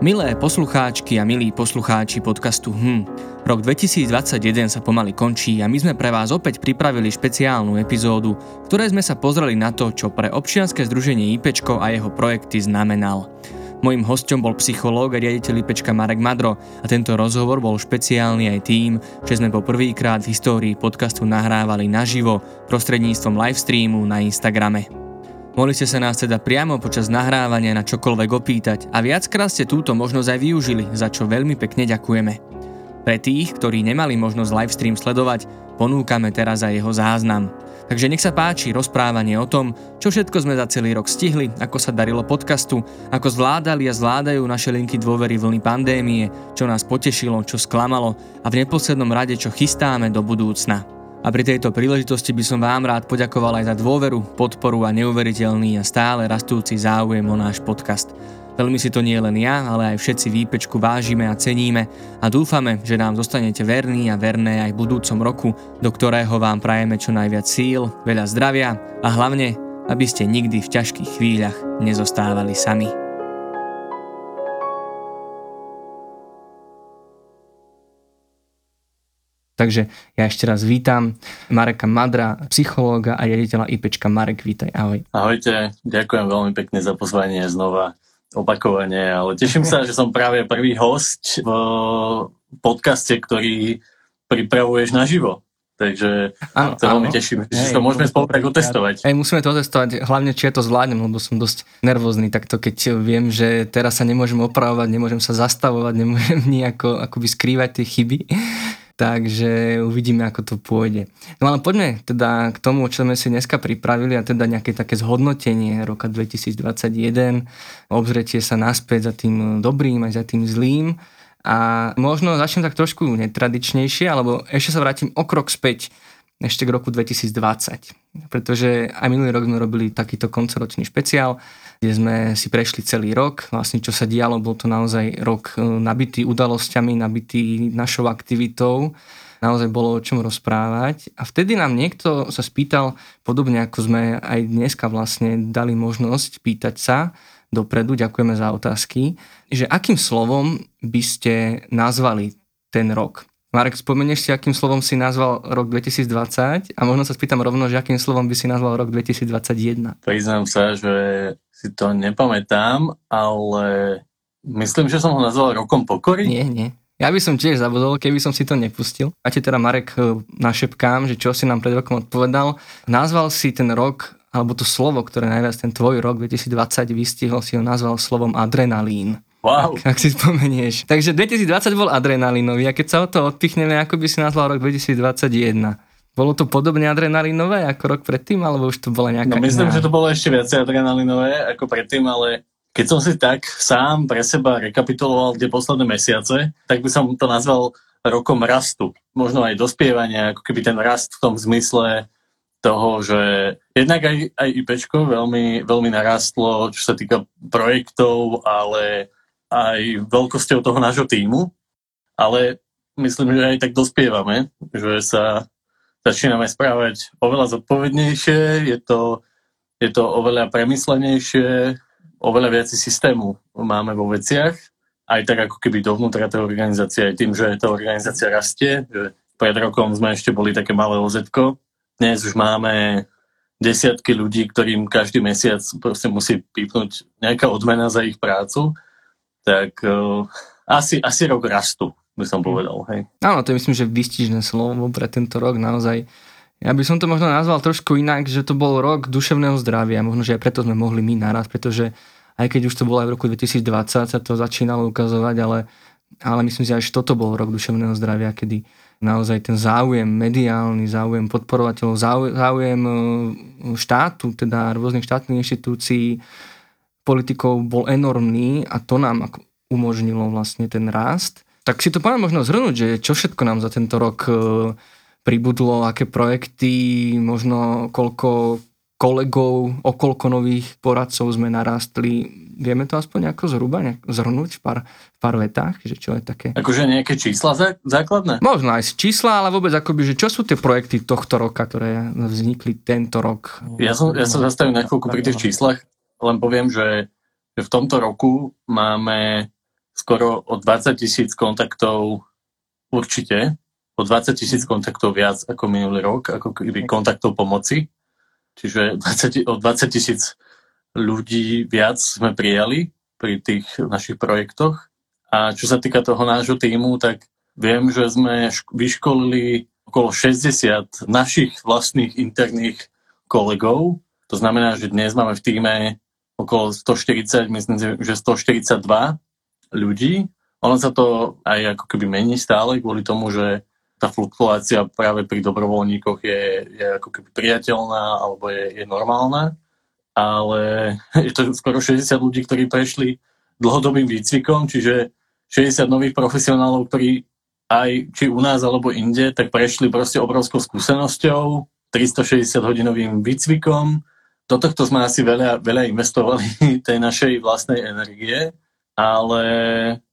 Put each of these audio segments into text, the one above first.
Milé poslucháčky a milí poslucháči podcastu HM, rok 2021 sa pomaly končí a my sme pre vás opäť pripravili špeciálnu epizódu, ktoré sme sa pozreli na to, čo pre občianske združenie IPčko a jeho projekty znamenal. Mojím hostom bol psychológ a riaditeľ IPčka Marek Madro a tento rozhovor bol špeciálny aj tým, že sme po prvýkrát v histórii podcastu nahrávali naživo prostredníctvom livestreamu na Instagrame. Mohli ste sa nás teda priamo počas nahrávania na čokoľvek opýtať a viackrát ste túto možnosť aj využili, za čo veľmi pekne ďakujeme. Pre tých, ktorí nemali možnosť livestream sledovať, ponúkame teraz aj jeho záznam. Takže nech sa páči rozprávanie o tom, čo všetko sme za celý rok stihli, ako sa darilo podcastu, ako zvládali a zvládajú naše linky dôvery vlny pandémie, čo nás potešilo, čo sklamalo a v neposlednom rade, čo chystáme do budúcna. A pri tejto príležitosti by som vám rád poďakoval aj za dôveru, podporu a neuveriteľný a stále rastúci záujem o náš podcast. Veľmi si to nie len ja, ale aj všetci výpečku vážime a ceníme a dúfame, že nám zostanete verní a verné aj v budúcom roku, do ktorého vám prajeme čo najviac síl, veľa zdravia a hlavne, aby ste nikdy v ťažkých chvíľach nezostávali sami. Takže ja ešte raz vítam Mareka Madra, psychológa a riaditeľa IPčka. Marek, vítaj, ahoj. Ahojte, ďakujem veľmi pekne za pozvanie znova opakovanie, ale teším sa, že som práve prvý host v podcaste, ktorý pripravuješ naživo. Takže áno, to veľmi teším, že to môžeme spolu tak otestovať. Aj musíme to otestovať, hlavne či ja to zvládnem, lebo som dosť nervózny, takto keď viem, že teraz sa nemôžem opravovať, nemôžem sa zastavovať, nemôžem nejako akoby skrývať tie chyby, takže uvidíme, ako to pôjde. No ale poďme teda k tomu, čo sme si dneska pripravili a teda nejaké také zhodnotenie roka 2021, obzretie sa naspäť za tým dobrým aj za tým zlým a možno začnem tak trošku netradičnejšie, alebo ešte sa vrátim o krok späť ešte k roku 2020. Pretože aj minulý rok sme robili takýto koncoročný špeciál, kde sme si prešli celý rok. Vlastne čo sa dialo, bol to naozaj rok e, nabitý udalosťami, nabitý našou aktivitou. Naozaj bolo o čom rozprávať. A vtedy nám niekto sa spýtal, podobne ako sme aj dneska vlastne dali možnosť pýtať sa dopredu, ďakujeme za otázky, že akým slovom by ste nazvali ten rok? Marek, spomenieš si, akým slovom si nazval rok 2020 a možno sa spýtam rovno, že akým slovom by si nazval rok 2021. Priznám sa, že si to nepamätám, ale myslím, že som ho nazval rokom pokory. Nie, nie. Ja by som tiež zabudol, keby som si to nepustil. A ti teda Marek e, našepkám, že čo si nám pred rokom odpovedal. Nazval si ten rok, alebo to slovo, ktoré najviac ten tvoj rok 2020 vystihol, si ho nazval slovom adrenalín. Wow. Ak, ak si spomenieš. Takže 2020 bol adrenalinový a keď sa o to odpichneme, ako by si nazval rok 2021? Bolo to podobne adrenalinové ako rok predtým, alebo už to bola nejaká No myslím, iná... že to bolo ešte viacej adrenalinové ako predtým, ale keď som si tak sám pre seba rekapituloval tie posledné mesiace, tak by som to nazval rokom rastu. Možno aj dospievania, ako keby ten rast v tom zmysle toho, že jednak aj, aj IPčko veľmi, veľmi narastlo, čo sa týka projektov, ale aj veľkosťou toho nášho týmu, ale myslím, že aj tak dospievame, že sa začíname správať oveľa zodpovednejšie, je to, je to oveľa premyslenejšie, oveľa viac systému máme vo veciach, aj tak ako keby dovnútra tej organizácie, aj tým, že tá organizácia rastie, že pred rokom sme ešte boli také malé oz dnes už máme desiatky ľudí, ktorým každý mesiac proste musí pípnúť nejaká odmena za ich prácu tak uh, asi, asi rok rastu, by som povedal. Hej. Áno, to je myslím, že vystižné slovo pre tento rok naozaj. Ja by som to možno nazval trošku inak, že to bol rok duševného zdravia. Možno, že aj preto sme mohli my naraz, pretože aj keď už to bolo aj v roku 2020, sa to začínalo ukazovať, ale, ale myslím si, že toto bol rok duševného zdravia, kedy naozaj ten záujem mediálny, záujem podporovateľov, záujem e, štátu, teda rôznych štátnych inštitúcií, politikov bol enormný a to nám umožnilo vlastne ten rast. Tak si to poďme možno zhrnúť, že čo všetko nám za tento rok e, pribudlo, aké projekty, možno koľko kolegov, o koľko nových poradcov sme narastli. Vieme to aspoň nejako zhruba nejak zhrnúť v pár, v pár vetách, že čo je také? Akože nejaké čísla základné? Možno aj čísla, ale vôbec akoby, že čo sú tie projekty tohto roka, ktoré vznikli tento rok? Ja som, ja som zastavil na chvíľku pri tých číslach len poviem, že, že v tomto roku máme skoro o 20 tisíc kontaktov určite, o 20 tisíc kontaktov viac ako minulý rok, ako keby kontaktov pomoci. Čiže 20, o 20 tisíc ľudí viac sme prijali pri tých našich projektoch. A čo sa týka toho nášho týmu, tak viem, že sme vyškolili okolo 60 našich vlastných interných kolegov. To znamená, že dnes máme v týme okolo 140, myslím, že 142 ľudí. Ono sa to aj ako keby mení stále kvôli tomu, že tá fluktuácia práve pri dobrovoľníkoch je, je ako keby priateľná alebo je, je normálna, ale je to skoro 60 ľudí, ktorí prešli dlhodobým výcvikom, čiže 60 nových profesionálov, ktorí aj či u nás alebo inde, tak prešli proste obrovskou skúsenosťou, 360 hodinovým výcvikom. Do tohto sme asi veľa, veľa investovali tej našej vlastnej energie, ale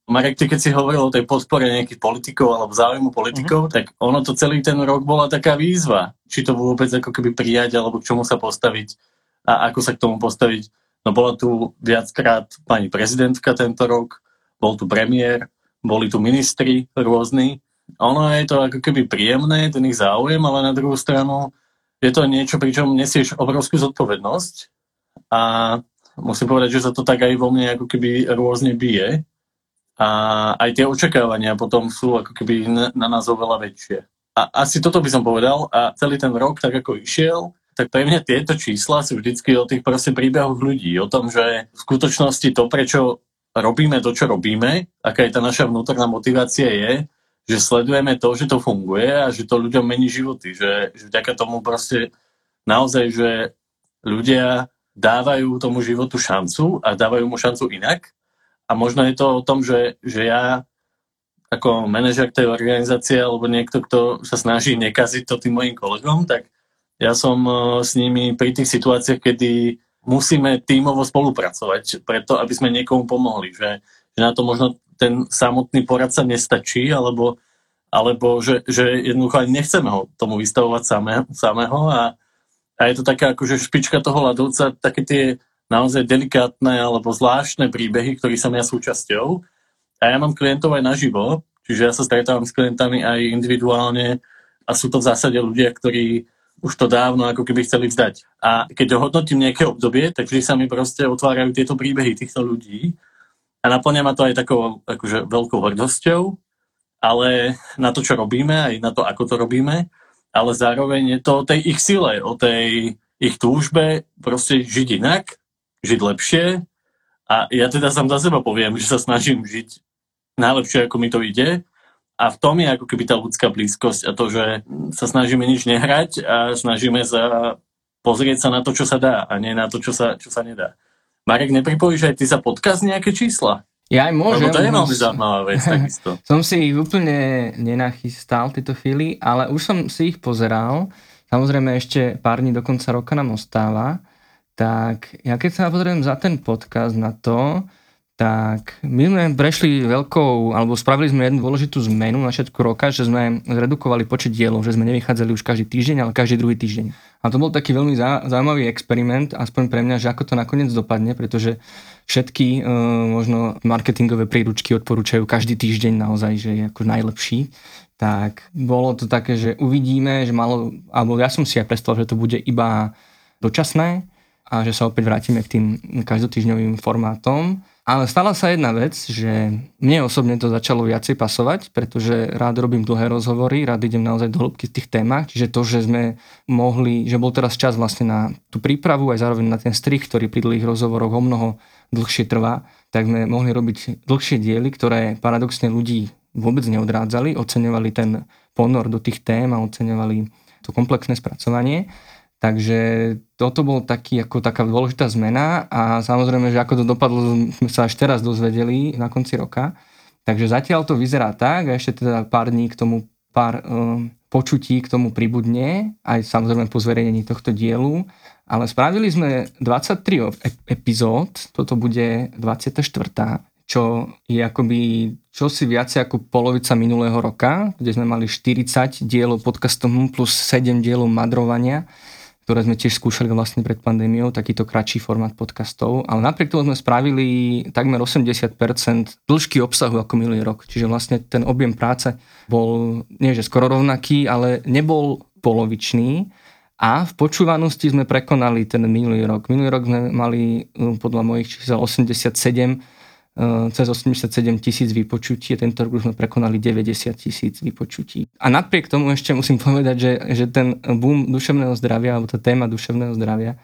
Marek, ty keď si hovoril o tej podpore nejakých politikov alebo záujmu politikov, mm-hmm. tak ono to celý ten rok bola taká výzva. Či to vôbec ako keby prijať, alebo k čomu sa postaviť a ako sa k tomu postaviť. No bola tu viackrát pani prezidentka tento rok, bol tu premiér, boli tu ministri rôzni. Ono je to ako keby príjemné, ten ich záujem, ale na druhú stranu je to niečo, pričom nesieš obrovskú zodpovednosť a musím povedať, že sa to tak aj vo mne ako keby rôzne bije a aj tie očakávania potom sú ako keby na nás oveľa väčšie. A asi toto by som povedal a celý ten rok, tak ako išiel, tak pre mňa tieto čísla sú vždycky o tých proste príbehoch ľudí, o tom, že v skutočnosti to, prečo robíme to, čo robíme, aká je tá naša vnútorná motivácia je, že sledujeme to, že to funguje a že to ľuďom mení životy, že, že vďaka tomu proste naozaj, že ľudia dávajú tomu životu šancu a dávajú mu šancu inak. A možno je to o tom, že, že ja ako manažer tej organizácie alebo niekto, kto sa snaží nekaziť to tým mojim kolegom, tak ja som e, s nimi pri tých situáciách, kedy musíme tímovo spolupracovať, preto aby sme niekomu pomohli, že, že na to možno ten samotný poradca nestačí, alebo, alebo že, že jednoducho ani nechceme ho tomu vystavovať samého, a, a je to taká akože špička toho ľadovca, také tie naozaj delikátne alebo zvláštne príbehy, ktorých som ja súčasťou. A ja mám klientov aj naživo, čiže ja sa stretávam s klientami aj individuálne a sú to v zásade ľudia, ktorí už to dávno ako keby chceli vzdať. A keď hodnotím nejaké obdobie, tak vždy sa mi proste otvárajú tieto príbehy týchto ľudí a naplňa ma to aj takou akože veľkou hrdosťou, ale na to, čo robíme, aj na to, ako to robíme, ale zároveň je to o tej ich sile, o tej ich túžbe proste žiť inak žiť lepšie a ja teda sám za seba poviem, že sa snažím žiť najlepšie, ako mi to ide a v tom je ako keby tá ľudská blízkosť a to, že sa snažíme nič nehrať a snažíme sa pozrieť sa na to, čo sa dá a nie na to, čo sa, čo sa nedá. Marek, nepripojíš aj ty sa podcast nejaké čísla? Ja aj môžem. Lebo to je veľmi zaujímavá vec, takisto. som si ich úplne nenachystal, tieto chvíli, ale už som si ich pozeral. Samozrejme ešte pár dní do konca roka nám ostáva tak ja keď sa pozriem za ten podcast na to, tak my sme prešli veľkou, alebo spravili sme jednu dôležitú zmenu na všetku roka, že sme zredukovali počet dielov, že sme nevychádzali už každý týždeň, ale každý druhý týždeň. A to bol taký veľmi zaujímavý experiment, aspoň pre mňa, že ako to nakoniec dopadne, pretože všetky e, možno marketingové príručky odporúčajú každý týždeň naozaj, že je ako najlepší. Tak bolo to také, že uvidíme, že malo, alebo ja som si aj predstavil, že to bude iba dočasné, a že sa opäť vrátime k tým každotýždňovým formátom. Ale stala sa jedna vec, že mne osobne to začalo viacej pasovať, pretože rád robím dlhé rozhovory, rád idem naozaj do hĺbky v tých témach, čiže to, že sme mohli, že bol teraz čas vlastne na tú prípravu aj zároveň na ten strich, ktorý pri dlhých rozhovoroch o mnoho dlhšie trvá, tak sme mohli robiť dlhšie diely, ktoré paradoxne ľudí vôbec neodrádzali, oceňovali ten ponor do tých tém a oceňovali to komplexné spracovanie. Takže toto bol taký, ako taká dôležitá zmena a samozrejme, že ako to dopadlo, sme sa až teraz dozvedeli na konci roka. Takže zatiaľ to vyzerá tak a ešte teda pár dní k tomu, pár um, počutí k tomu pribudne, aj samozrejme po zverejnení tohto dielu. Ale spravili sme 23 epizód, toto bude 24 čo je akoby čosi viacej ako polovica minulého roka, kde sme mali 40 dielov podcastom plus 7 dielov madrovania ktoré sme tiež skúšali vlastne pred pandémiou, takýto kratší formát podcastov, ale napriek tomu sme spravili takmer 80% dĺžky obsahu ako minulý rok. Čiže vlastne ten objem práce bol nie že skoro rovnaký, ale nebol polovičný. A v počúvanosti sme prekonali ten minulý rok. Minulý rok sme mali podľa mojich čísel 87 Eh, cez 87 tisíc vypočutí tento rok už sme prekonali 90 tisíc vypočutí. A napriek tomu ešte musím povedať, že, že ten boom duševného zdravia, alebo tá téma duševného zdravia,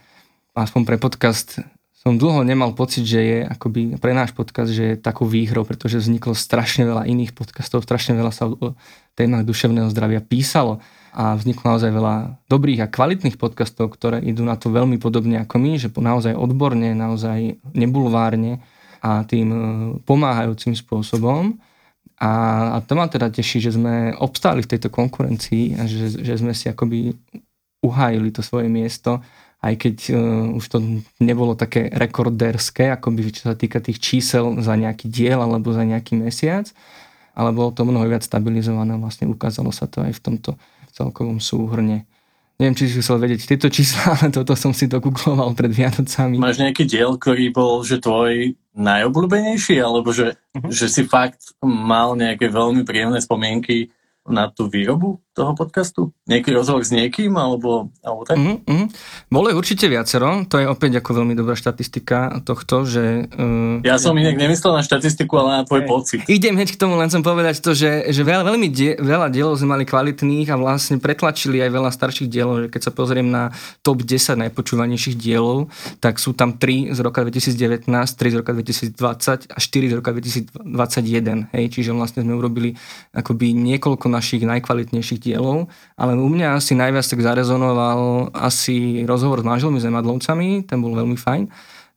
aspoň pre podcast, som dlho nemal pocit, že je akoby pre náš podcast, že je takou výhrou, pretože vzniklo strašne veľa iných podcastov, strašne veľa sa o témach duševného zdravia písalo a vzniklo naozaj veľa dobrých a kvalitných podcastov, ktoré idú na to veľmi podobne ako my, že naozaj odborne, naozaj nebulvárne a tým e, pomáhajúcim spôsobom. A, a to ma teda teší, že sme obstáli v tejto konkurencii a že, že sme si akoby uhájili to svoje miesto, aj keď uh, už to nebolo také rekordérske, akoby čo sa týka tých čísel za nejaký diel alebo za nejaký mesiac, ale bolo to mnoho viac stabilizované, vlastne ukázalo sa to aj v tomto celkovom súhrne. Neviem, či si chcel vedieť tieto čísla, ale toto som si googloval pred Vianocami. Máš nejaký diel, ktorý bol, že tvoj najobľúbenejší, alebo že, uh-huh. že si fakt mal nejaké veľmi príjemné spomienky na tú výrobu toho podcastu? Nejaký rozhovor s niekým, alebo, alebo tak? Mm-hmm. Bolo je určite viacero, to je opäť ako veľmi dobrá štatistika tohto, že... Uh, ja som inak nemyslel na štatistiku, ale na tvoj pocit. Idem hneď k tomu, len som povedať to, že, že veľa, veľmi die, veľa dielov sme mali kvalitných a vlastne pretlačili aj veľa starších dielov, že keď sa pozriem na top 10 najpočúvanejších dielov, tak sú tam 3 z roka 2019, 3 z roka 2020 a 4 z roka 2021. Hej, čiže vlastne sme urobili akoby niekoľko našich najkvalitnejších dielov, ale u mňa asi najviac tak zarezonoval asi rozhovor s manželmi Zemadlovcami, ten bol veľmi fajn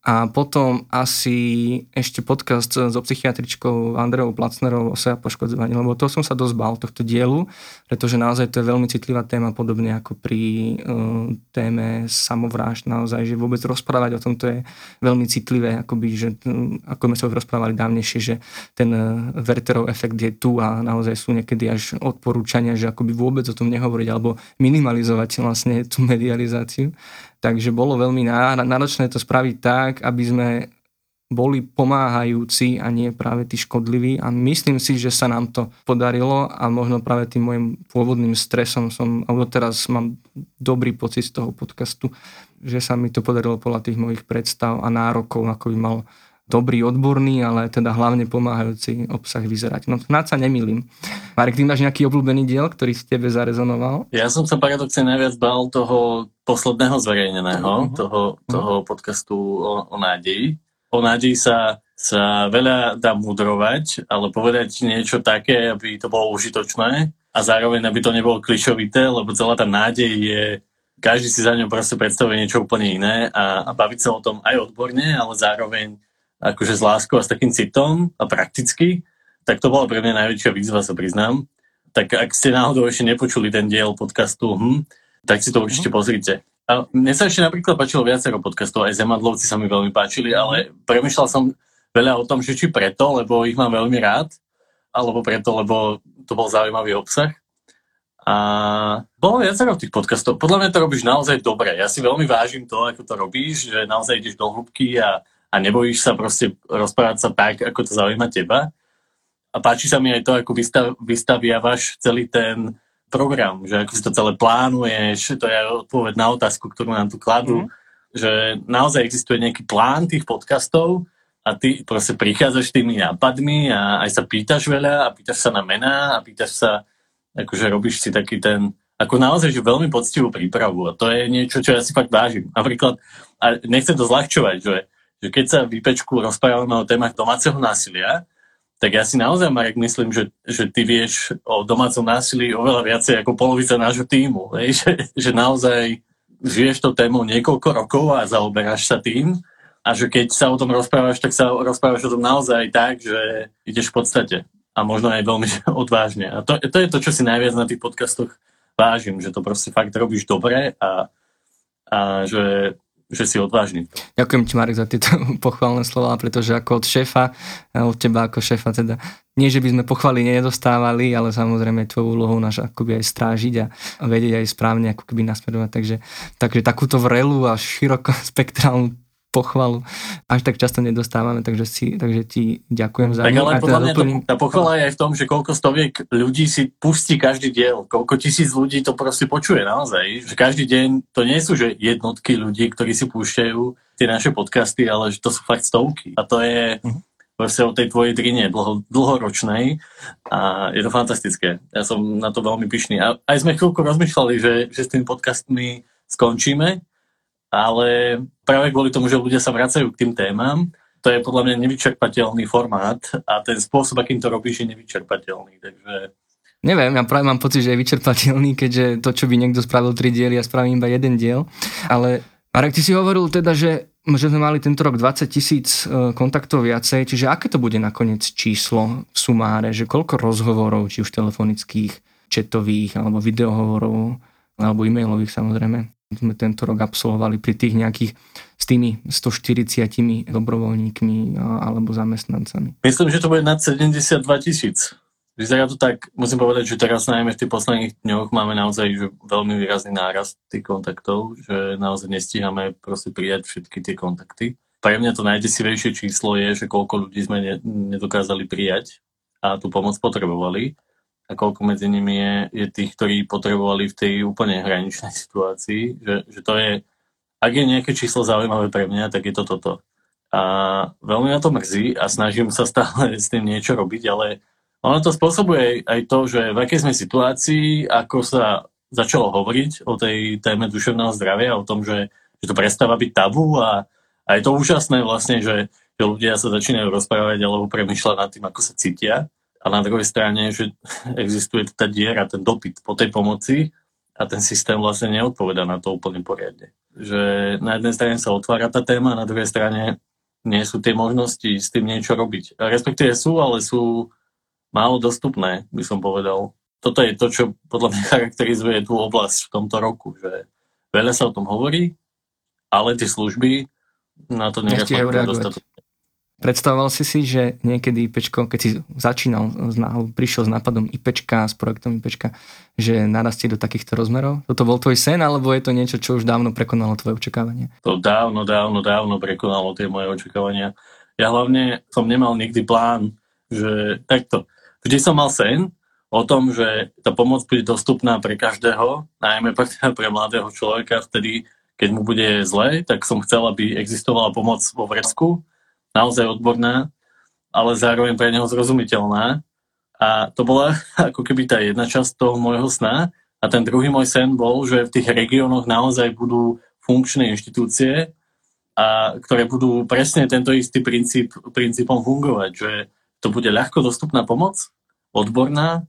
a potom asi ešte podcast so psychiatričkou Andreou Placnerovou o sa poškodzovaní, lebo to som sa dosť bál tohto dielu, pretože naozaj to je veľmi citlivá téma, podobne ako pri uh, téme samovrážd, naozaj, že vôbec rozprávať o tom to je veľmi citlivé, akoby, že, uh, ako sme sa rozprávali dávnejšie, že ten uh, Werterov efekt je tu a naozaj sú niekedy až odporúčania, že akoby vôbec o tom nehovoriť alebo minimalizovať vlastne tú medializáciu. Takže bolo veľmi náročné to spraviť tak, aby sme boli pomáhajúci a nie práve tí škodliví. A myslím si, že sa nám to podarilo a možno práve tým môjim pôvodným stresom som, alebo teraz mám dobrý pocit z toho podcastu, že sa mi to podarilo podľa tých mojich predstav a nárokov, ako by mal dobrý, odborný, ale teda hlavne pomáhajúci obsah vyzerať. No snáď sa nemýlim. Marek, ty máš nejaký obľúbený diel, ktorý s tebe zarezonoval? Ja som sa paradoxne najviac bál toho posledného zverejneného, uh-huh. toho, toho uh-huh. podcastu o, o nádeji. O nádeji sa, sa veľa dá mudrovať, ale povedať niečo také, aby to bolo užitočné a zároveň, aby to nebolo klišovité, lebo celá tá nádej je každý si za ňou proste predstavuje niečo úplne iné a, a baviť sa o tom aj odborne, ale zároveň akože s láskou a s takým citom a prakticky, tak to bola pre mňa najväčšia výzva, sa priznám. Tak ak ste náhodou ešte nepočuli ten diel podcastu, hm, tak si to určite mhm. pozrite. A mne sa ešte napríklad páčilo viacero podcastov, aj Zemadlovci sa mi veľmi páčili, ale premyšľal som veľa o tom, že či preto, lebo ich mám veľmi rád, alebo preto, lebo to bol zaujímavý obsah. A bolo viacero tých podcastov. Podľa mňa to robíš naozaj dobre. Ja si veľmi vážim to, ako to robíš, že naozaj ideš do hĺbky a a nebojíš sa proste rozprávať sa tak, ako to zaujíma teba. A páči sa mi aj to, ako vystav, vystaviavaš celý ten program, že ako si to celé plánuješ, to je odpoveď na otázku, ktorú nám tu kladú, mm. že naozaj existuje nejaký plán tých podcastov a ty proste prichádzaš tými nápadmi a aj sa pýtaš veľa a pýtaš sa na mená a pýtaš sa, akože robíš si taký ten, ako naozaj, že veľmi poctivú prípravu a to je niečo, čo ja si fakt vážim. Napríklad, a nechcem to zľahčovať, že že keď sa v IPčku rozprávame o témach domáceho násilia, tak ja si naozaj, Marek, myslím, že, že ty vieš o domácom násilí oveľa viacej ako polovica nášho týmu. Že, že naozaj žiješ to tému niekoľko rokov a zaoberáš sa tým a že keď sa o tom rozprávaš, tak sa rozprávaš o tom naozaj tak, že ideš v podstate a možno aj veľmi odvážne. A to, to je to, čo si najviac na tých podcastoch vážim, že to proste fakt robíš dobre a, a že že si odvážny. Ďakujem ti, Marek, za tieto pochválne slova, pretože ako od šéfa, od teba ako šéfa teda, nie, že by sme pochvály nedostávali, ale samozrejme tvojou úlohou náš akoby aj strážiť a vedieť aj správne ako keby nasmerovať. Takže, takže takúto vrelú a široko spektrálnu pochvalu až tak často nedostávame, takže, si, takže ti ďakujem za Tak ale podľa teda mňa doplním... tá pochvala je aj v tom, že koľko stoviek ľudí si pustí každý diel, koľko tisíc ľudí to proste počuje naozaj, že každý deň to nie sú že jednotky ľudí, ktorí si púšťajú tie naše podcasty, ale že to sú fakt stovky a to je uh-huh. proste o tej tvojej drine dlho, dlhoročnej a je to fantastické. Ja som na to veľmi pyšný. A aj sme chvíľku rozmýšľali, že, že s tými podcastmi skončíme, ale práve kvôli tomu, že ľudia sa vracajú k tým témam, to je podľa mňa nevyčerpateľný formát a ten spôsob, akým to robíš, je nevyčerpateľný. Takže Neviem, ja práve mám pocit, že je vyčerpateľný, keďže to, čo by niekto spravil tri diely, ja spravím iba jeden diel. Ale Marek, ty si hovoril teda, že, že sme mali tento rok 20 tisíc e, kontaktov viacej, čiže aké to bude nakoniec číslo v sumáre, že koľko rozhovorov, či už telefonických, četových, alebo videohovorov, alebo e-mailových samozrejme, sme tento rok absolvovali pri tých nejakých s tými 140 dobrovoľníkmi alebo zamestnancami. Myslím, že to bude nad 72 tisíc. Vyzerá to tak, musím povedať, že teraz najmä v tých posledných dňoch máme naozaj že veľmi výrazný nárast tých kontaktov, že naozaj nestíhame proste prijať všetky tie kontakty. Pre mňa to najdesivejšie číslo je, že koľko ľudí sme nedokázali prijať a tú pomoc potrebovali a koľko medzi nimi je, je tých, ktorí potrebovali v tej úplne hraničnej situácii, že, že to je, ak je nejaké číslo zaujímavé pre mňa, tak je to toto. A veľmi na to mrzí a snažím sa stále s tým niečo robiť, ale ono to spôsobuje aj to, že v akej sme situácii, ako sa začalo hovoriť o tej téme duševného zdravia, o tom, že, že to prestáva byť tabu a, a je to úžasné vlastne, že, že ľudia sa začínajú rozprávať alebo premyšľať nad tým, ako sa cítia a na druhej strane, že existuje tá diera, ten dopyt po tej pomoci a ten systém vlastne neodpoveda na to úplne poriadne. Že na jednej strane sa otvára tá téma, na druhej strane nie sú tie možnosti s tým niečo robiť. Respektíve sú, ale sú málo dostupné, by som povedal. Toto je to, čo podľa mňa charakterizuje tú oblasť v tomto roku, že veľa sa o tom hovorí, ale tie služby na to nereflektujú dostatočne. Predstavoval si si, že niekedy IPčko, keď si začínal, prišiel s nápadom IPčka, s projektom IPčka, že narastie do takýchto rozmerov? Toto bol tvoj sen, alebo je to niečo, čo už dávno prekonalo tvoje očakávania? To dávno, dávno, dávno prekonalo tie moje očakávania. Ja hlavne som nemal nikdy plán, že takto. Vždy som mal sen o tom, že tá pomoc bude dostupná pre každého, najmä pre mladého človeka vtedy, keď mu bude zle, tak som chcel, aby existovala pomoc vo vrecku, naozaj odborná, ale zároveň pre neho zrozumiteľná. A to bola ako keby tá jedna časť toho môjho sna. A ten druhý môj sen bol, že v tých regiónoch naozaj budú funkčné inštitúcie, a ktoré budú presne tento istý princíp, princípom fungovať, že to bude ľahko dostupná pomoc, odborná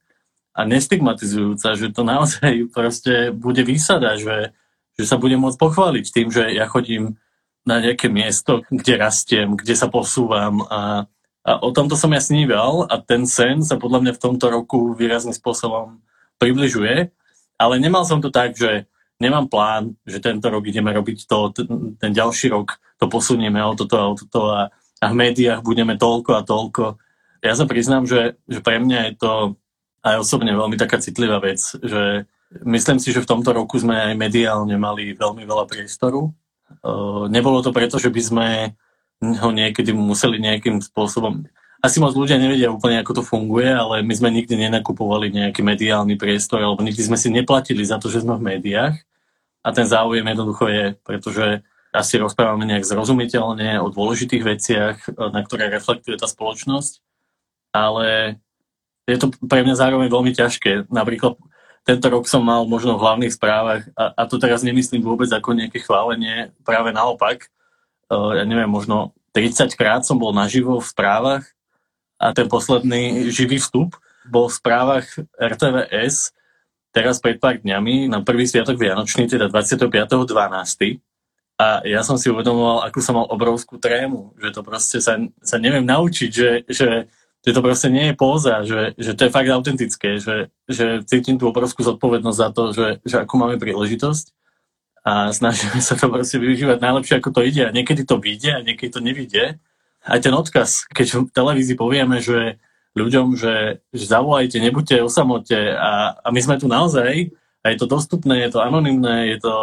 a nestigmatizujúca, že to naozaj proste bude výsada, že, že sa bude môcť pochváliť tým, že ja chodím na nejaké miesto, kde rastiem, kde sa posúvam a, a o tomto som ja sníval a ten sen sa podľa mňa v tomto roku výrazným spôsobom približuje, ale nemal som to tak, že nemám plán, že tento rok ideme robiť to, ten, ten ďalší rok to posunieme o toto a o toto a, a v médiách budeme toľko a toľko. Ja sa priznám, že, že pre mňa je to aj osobne veľmi taká citlivá vec, že myslím si, že v tomto roku sme aj mediálne mali veľmi veľa priestoru nebolo to preto, že by sme ho niekedy museli nejakým spôsobom... Asi moc ľudia nevedia úplne, ako to funguje, ale my sme nikdy nenakupovali nejaký mediálny priestor, alebo nikdy sme si neplatili za to, že sme v médiách. A ten záujem jednoducho je, pretože asi rozprávame nejak zrozumiteľne o dôležitých veciach, na ktoré reflektuje tá spoločnosť. Ale je to pre mňa zároveň veľmi ťažké. Napríklad tento rok som mal možno v hlavných správach, a, a to teraz nemyslím vôbec ako nejaké chválenie, práve naopak. Uh, ja neviem, možno 30 krát som bol naživo v správach a ten posledný živý vstup bol v správach RTVS teraz pred pár dňami na prvý sviatok Vianočný, teda 25.12. A ja som si uvedomoval, akú som mal obrovskú trému, že to proste sa, sa neviem naučiť, že, že že to proste nie je póza, že, že to je fakt autentické, že, že cítim tú obrovskú zodpovednosť za to, že, že akú máme príležitosť. a snažíme sa to proste využívať najlepšie, ako to ide a niekedy to vyjde a niekedy to nevyjde. Aj ten odkaz, keď v televízii povieme, že ľuďom, že, že zavolajte, nebuďte o samote a, a my sme tu naozaj a je to dostupné, je to anonymné, je to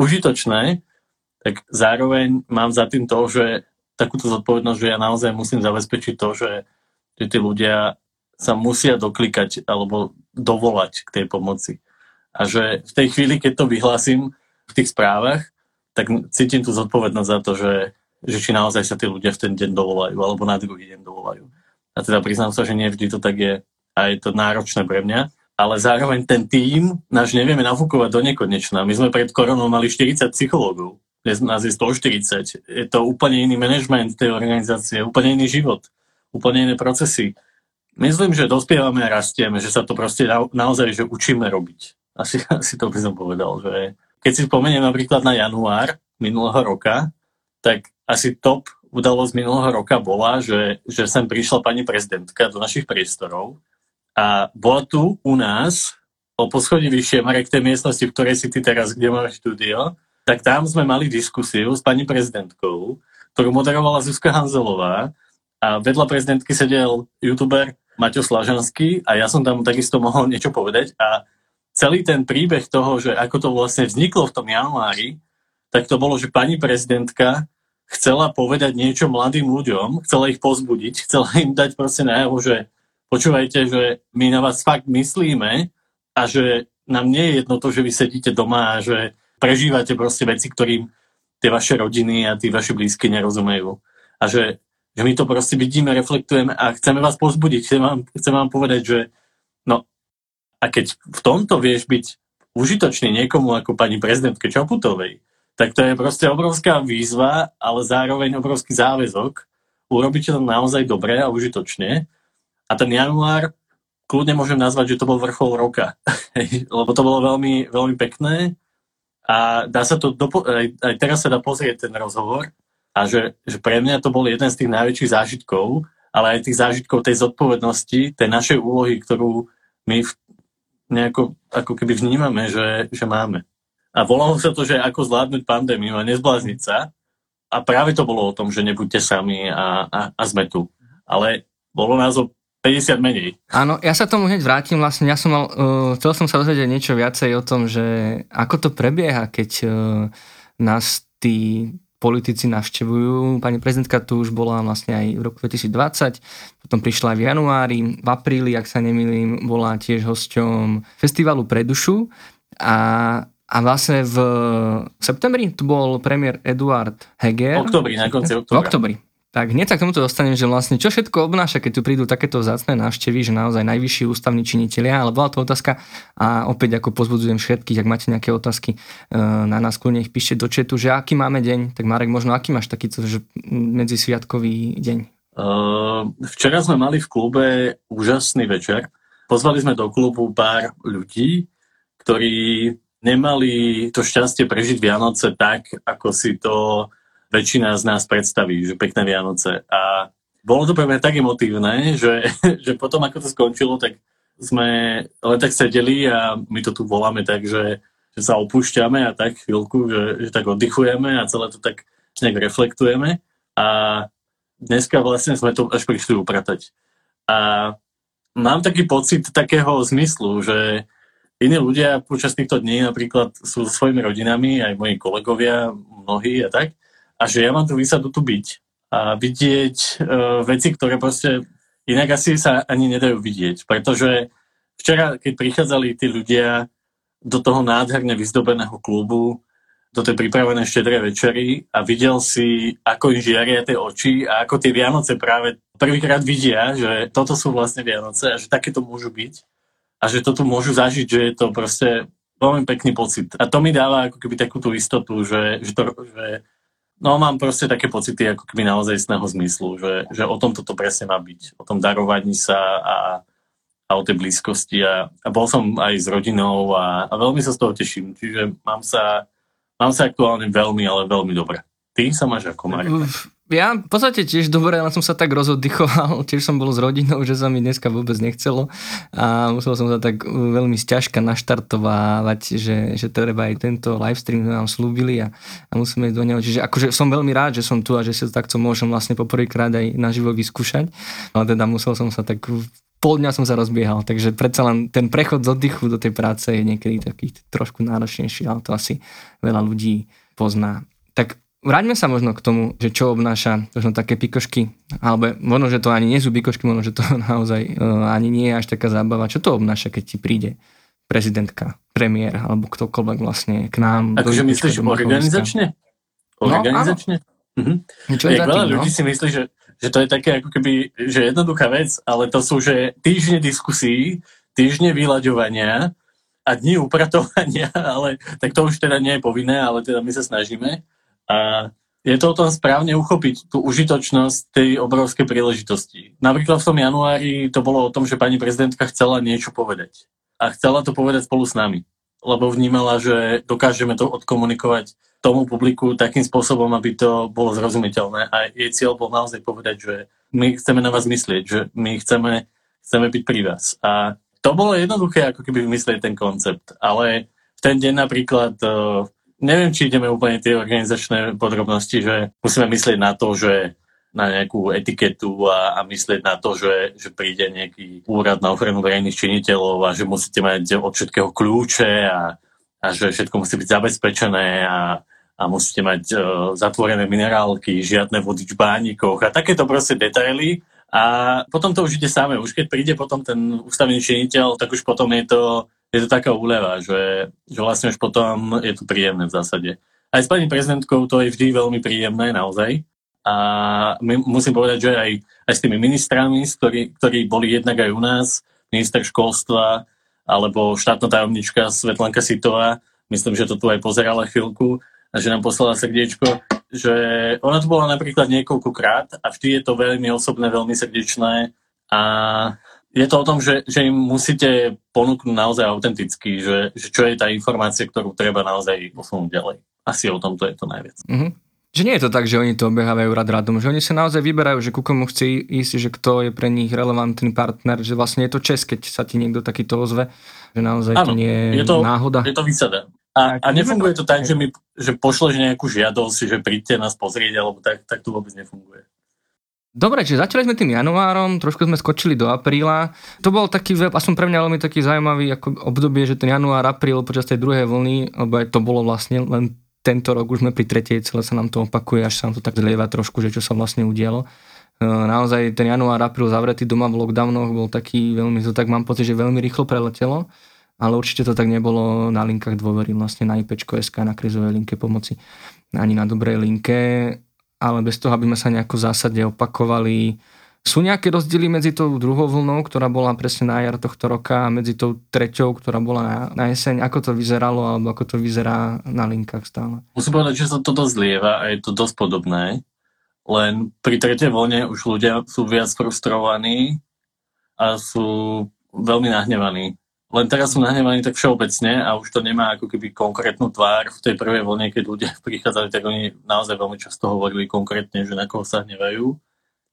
užitočné, tak zároveň mám za tým to, že takúto zodpovednosť, že ja naozaj musím zabezpečiť to, že, že tí ľudia sa musia doklikať alebo dovolať k tej pomoci. A že v tej chvíli, keď to vyhlásim v tých správach, tak cítim tú zodpovednosť za to, že, že či naozaj sa tí ľudia v ten deň dovolajú alebo na druhý deň dovolajú. A teda priznám sa, že nie vždy to tak je a je to náročné pre mňa, ale zároveň ten tím náš nevieme nafúkovať do nekonečna. My sme pred koronou mali 40 psychológov, dnes nás je 140. Je to úplne iný manažment tej organizácie, úplne iný život, úplne iné procesy. Myslím, že dospievame a rastieme, že sa to proste na, naozaj že učíme robiť. Asi, asi to by som povedal, že keď si spomeniem napríklad na január minulého roka, tak asi top udalosť minulého roka bola, že, že sem prišla pani prezidentka do našich priestorov a bola tu u nás o poschodí vyššie, Marek, tej miestnosti, v ktorej si ty teraz, kde máš štúdio, tak tam sme mali diskusiu s pani prezidentkou, ktorú moderovala Zuzka Hanzelová a vedľa prezidentky sedel youtuber Maťo Slažanský a ja som tam takisto mohol niečo povedať a celý ten príbeh toho, že ako to vlastne vzniklo v tom januári, tak to bolo, že pani prezidentka chcela povedať niečo mladým ľuďom, chcela ich pozbudiť, chcela im dať proste najavo, že počúvajte, že my na vás fakt myslíme a že nám nie je jedno to, že vy sedíte doma a že prežívate proste veci, ktorým tie vaše rodiny a tí vaši blízky nerozumejú. A že že my to proste vidíme, reflektujeme a chceme vás pozbudiť. Chcem vám, chcem vám povedať, že no a keď v tomto vieš byť užitočný niekomu ako pani prezidentke Čaputovej, tak to je proste obrovská výzva, ale zároveň obrovský záväzok. Urobiť to naozaj dobre a užitočne. A ten január kľudne môžem nazvať, že to bol vrchol roka. Lebo to bolo veľmi, veľmi pekné a dá sa to, dopo- aj, aj teraz sa dá pozrieť ten rozhovor a že, že pre mňa to bol jeden z tých najväčších zážitkov, ale aj tých zážitkov tej zodpovednosti, tej našej úlohy, ktorú my v, nejako ako keby vnímame, že, že máme. A volalo sa to, že ako zvládnuť pandémiu a nezblázniť sa. A práve to bolo o tom, že nebuďte sami a, a, a sme tu. Ale bolo nás o 50 menej. Áno, ja sa tomu hneď vrátim. Vlastne ja som mal, uh, chcel som sa dozvedieť niečo viacej o tom, že ako to prebieha, keď uh, nás tí politici navštevujú. Pani prezidentka tu už bola vlastne aj v roku 2020, potom prišla aj v januári, v apríli, ak sa nemýlim, bola tiež hosťom festivalu Predušu a a vlastne v septembri tu bol premiér Eduard Heger. V oktobri, na konci oktobra. V oktobri. Tak hneď sa k tomuto dostanem, že vlastne čo všetko obnáša, keď tu prídu takéto vzácne návštevy, že naozaj najvyšší ústavní činitelia, ale bola to otázka a opäť ako pozbudzujem všetkých, ak máte nejaké otázky e, na nás, kľudne ich píšte do četu, že aký máme deň, tak Marek, možno aký máš takýto že medzisviatkový deň? Uh, včera sme mali v klube úžasný večer. Pozvali sme do klubu pár ľudí, ktorí nemali to šťastie prežiť Vianoce tak, ako si to väčšina z nás predstaví, že pekné Vianoce. A bolo to pre mňa tak emotívne, že, že potom ako to skončilo, tak sme len tak sedeli a my to tu voláme tak, že, že sa opúšťame a tak chvíľku, že, že tak oddychujeme a celé to tak nejak reflektujeme. A dneska vlastne sme to až prišli upratať. A mám taký pocit takého zmyslu, že iní ľudia počas týchto dní napríklad sú so svojimi rodinami, aj moji kolegovia, mnohí a tak, a že ja mám tú výsadu tu byť a vidieť uh, veci, ktoré proste inak asi sa ani nedajú vidieť, pretože včera, keď prichádzali tí ľudia do toho nádherne vyzdobeného klubu, do tej pripravenej štedrej večery a videl si, ako im žiaria tie oči a ako tie Vianoce práve prvýkrát vidia, že toto sú vlastne Vianoce a že takéto môžu byť a že to tu môžu zažiť, že je to proste veľmi pekný pocit. A to mi dáva ako keby takú tú istotu, že, že, to, že No mám proste také pocity ako keby naozaj sného zmyslu, že, že o tom toto presne má byť. O tom darovaní sa a, a o tej blízkosti. A, a bol som aj s rodinou a, a veľmi sa z toho teším. Čiže mám sa, mám sa aktuálne veľmi, ale veľmi dobre. Ty sa máš ako Marek? Ja v podstate tiež dobre, ale som sa tak rozoddychoval, tiež som bol s rodinou, že sa mi dneska vôbec nechcelo a musel som sa tak veľmi sťažka naštartovávať, že, že treba aj tento livestream nám slúbili a, a musíme ísť do neho. Čiže akože som veľmi rád, že som tu a že si to takto môžem vlastne poprvýkrát aj naživo vyskúšať, ale teda musel som sa tak pol dňa som sa rozbiehal, takže predsa len ten prechod z oddychu do tej práce je niekedy taký trošku náročnejší, ale to asi veľa ľudí pozná. Tak Vráťme sa možno k tomu, že čo obnáša možno také pikošky, alebo možno, že to ani nie sú pikošky, možno, že to naozaj uh, ani nie je až taká zábava. Čo to obnáša, keď ti príde prezidentka, premiér, alebo ktokoľvek vlastne k nám. Akože myslíš organizačne? Organizačne? No, mhm. Čo je veľa ľudí no? si myslí, že, že to je také ako keby, že jednoduchá vec, ale to sú, že týždne diskusí, týždne vyľaďovania a dní upratovania, ale tak to už teda nie je povinné, ale teda my sa snažíme. A je to o tom správne uchopiť tú užitočnosť tej obrovskej príležitosti. Napríklad v tom januári to bolo o tom, že pani prezidentka chcela niečo povedať. A chcela to povedať spolu s nami. Lebo vnímala, že dokážeme to odkomunikovať tomu publiku takým spôsobom, aby to bolo zrozumiteľné. A jej cieľ bol naozaj povedať, že my chceme na vás myslieť, že my chceme, chceme byť pri vás. A to bolo jednoduché, ako keby vymyslieť ten koncept. Ale v ten deň napríklad neviem, či ideme úplne tie organizačné podrobnosti, že musíme myslieť na to, že na nejakú etiketu a, a myslieť na to, že, že príde nejaký úrad na ochranu verejných činiteľov a že musíte mať od všetkého kľúče a, a že všetko musí byť zabezpečené a, a musíte mať uh, zatvorené minerálky, žiadne vody v bánikoch a takéto proste detaily. A potom to už ide samé. Už keď príde potom ten ústavný činiteľ, tak už potom je to je to taká úleva, že, že vlastne už potom je to príjemné v zásade. Aj s pani prezidentkou to je vždy veľmi príjemné, naozaj. A my, musím povedať, že aj, aj s tými ministrami, ktorí, ktorí boli jednak aj u nás, minister školstva alebo štátna tajomnička Svetlanka Sitová, myslím, že to tu aj pozerala chvíľku a že nám poslala srdiečko, že ona tu bola napríklad niekoľkokrát a vždy je to veľmi osobné, veľmi srdečné a je to o tom, že, že im musíte ponúknuť naozaj autenticky, že, že čo je tá informácia, ktorú treba naozaj posunúť ďalej. Asi o tomto je to najviac. Mm-hmm. Že nie je to tak, že oni to obehávajú rad radom, že oni sa naozaj vyberajú, že ku komu chce ísť, že kto je pre nich relevantný partner, že vlastne je to čest, keď sa ti niekto takýto ozve, že naozaj ano, to nie je, je to, náhoda. Je to výsada. A, a nefunguje to tak, že, mi, že pošleš nejakú žiadosť, že príďte nás pozrieť, alebo tak, tak to vôbec nefunguje. Dobre, čiže začali sme tým januárom, trošku sme skočili do apríla. To bol taký, aspoň pre mňa veľmi taký zaujímavý ako obdobie, že ten január, apríl počas tej druhej vlny, lebo aj to bolo vlastne len tento rok, už sme pri tretej, celé sa nám to opakuje, až sa nám to tak zlieva trošku, že čo sa vlastne udialo. E, naozaj ten január, apríl zavretý doma v lockdownoch bol taký veľmi, to tak mám pocit, že veľmi rýchlo preletelo, ale určite to tak nebolo na linkách dôvery, vlastne na IPčko.sk, na krizovej linke pomoci, ani na dobrej linke ale bez toho, aby sme sa nejako zásade opakovali. Sú nejaké rozdiely medzi tou druhou vlnou, ktorá bola presne na jar tohto roka a medzi tou treťou, ktorá bola na, na jeseň? Ako to vyzeralo alebo ako to vyzerá na linkách stále? Musím povedať, že sa to dosť lieva a je to dosť podobné. Len pri tretej vlne už ľudia sú viac frustrovaní a sú veľmi nahnevaní len teraz sú nahnevaní tak všeobecne a už to nemá ako keby konkrétnu tvár. V tej prvej vlne, keď ľudia prichádzali, tak oni naozaj veľmi často hovorili konkrétne, že na koho sa hnevajú.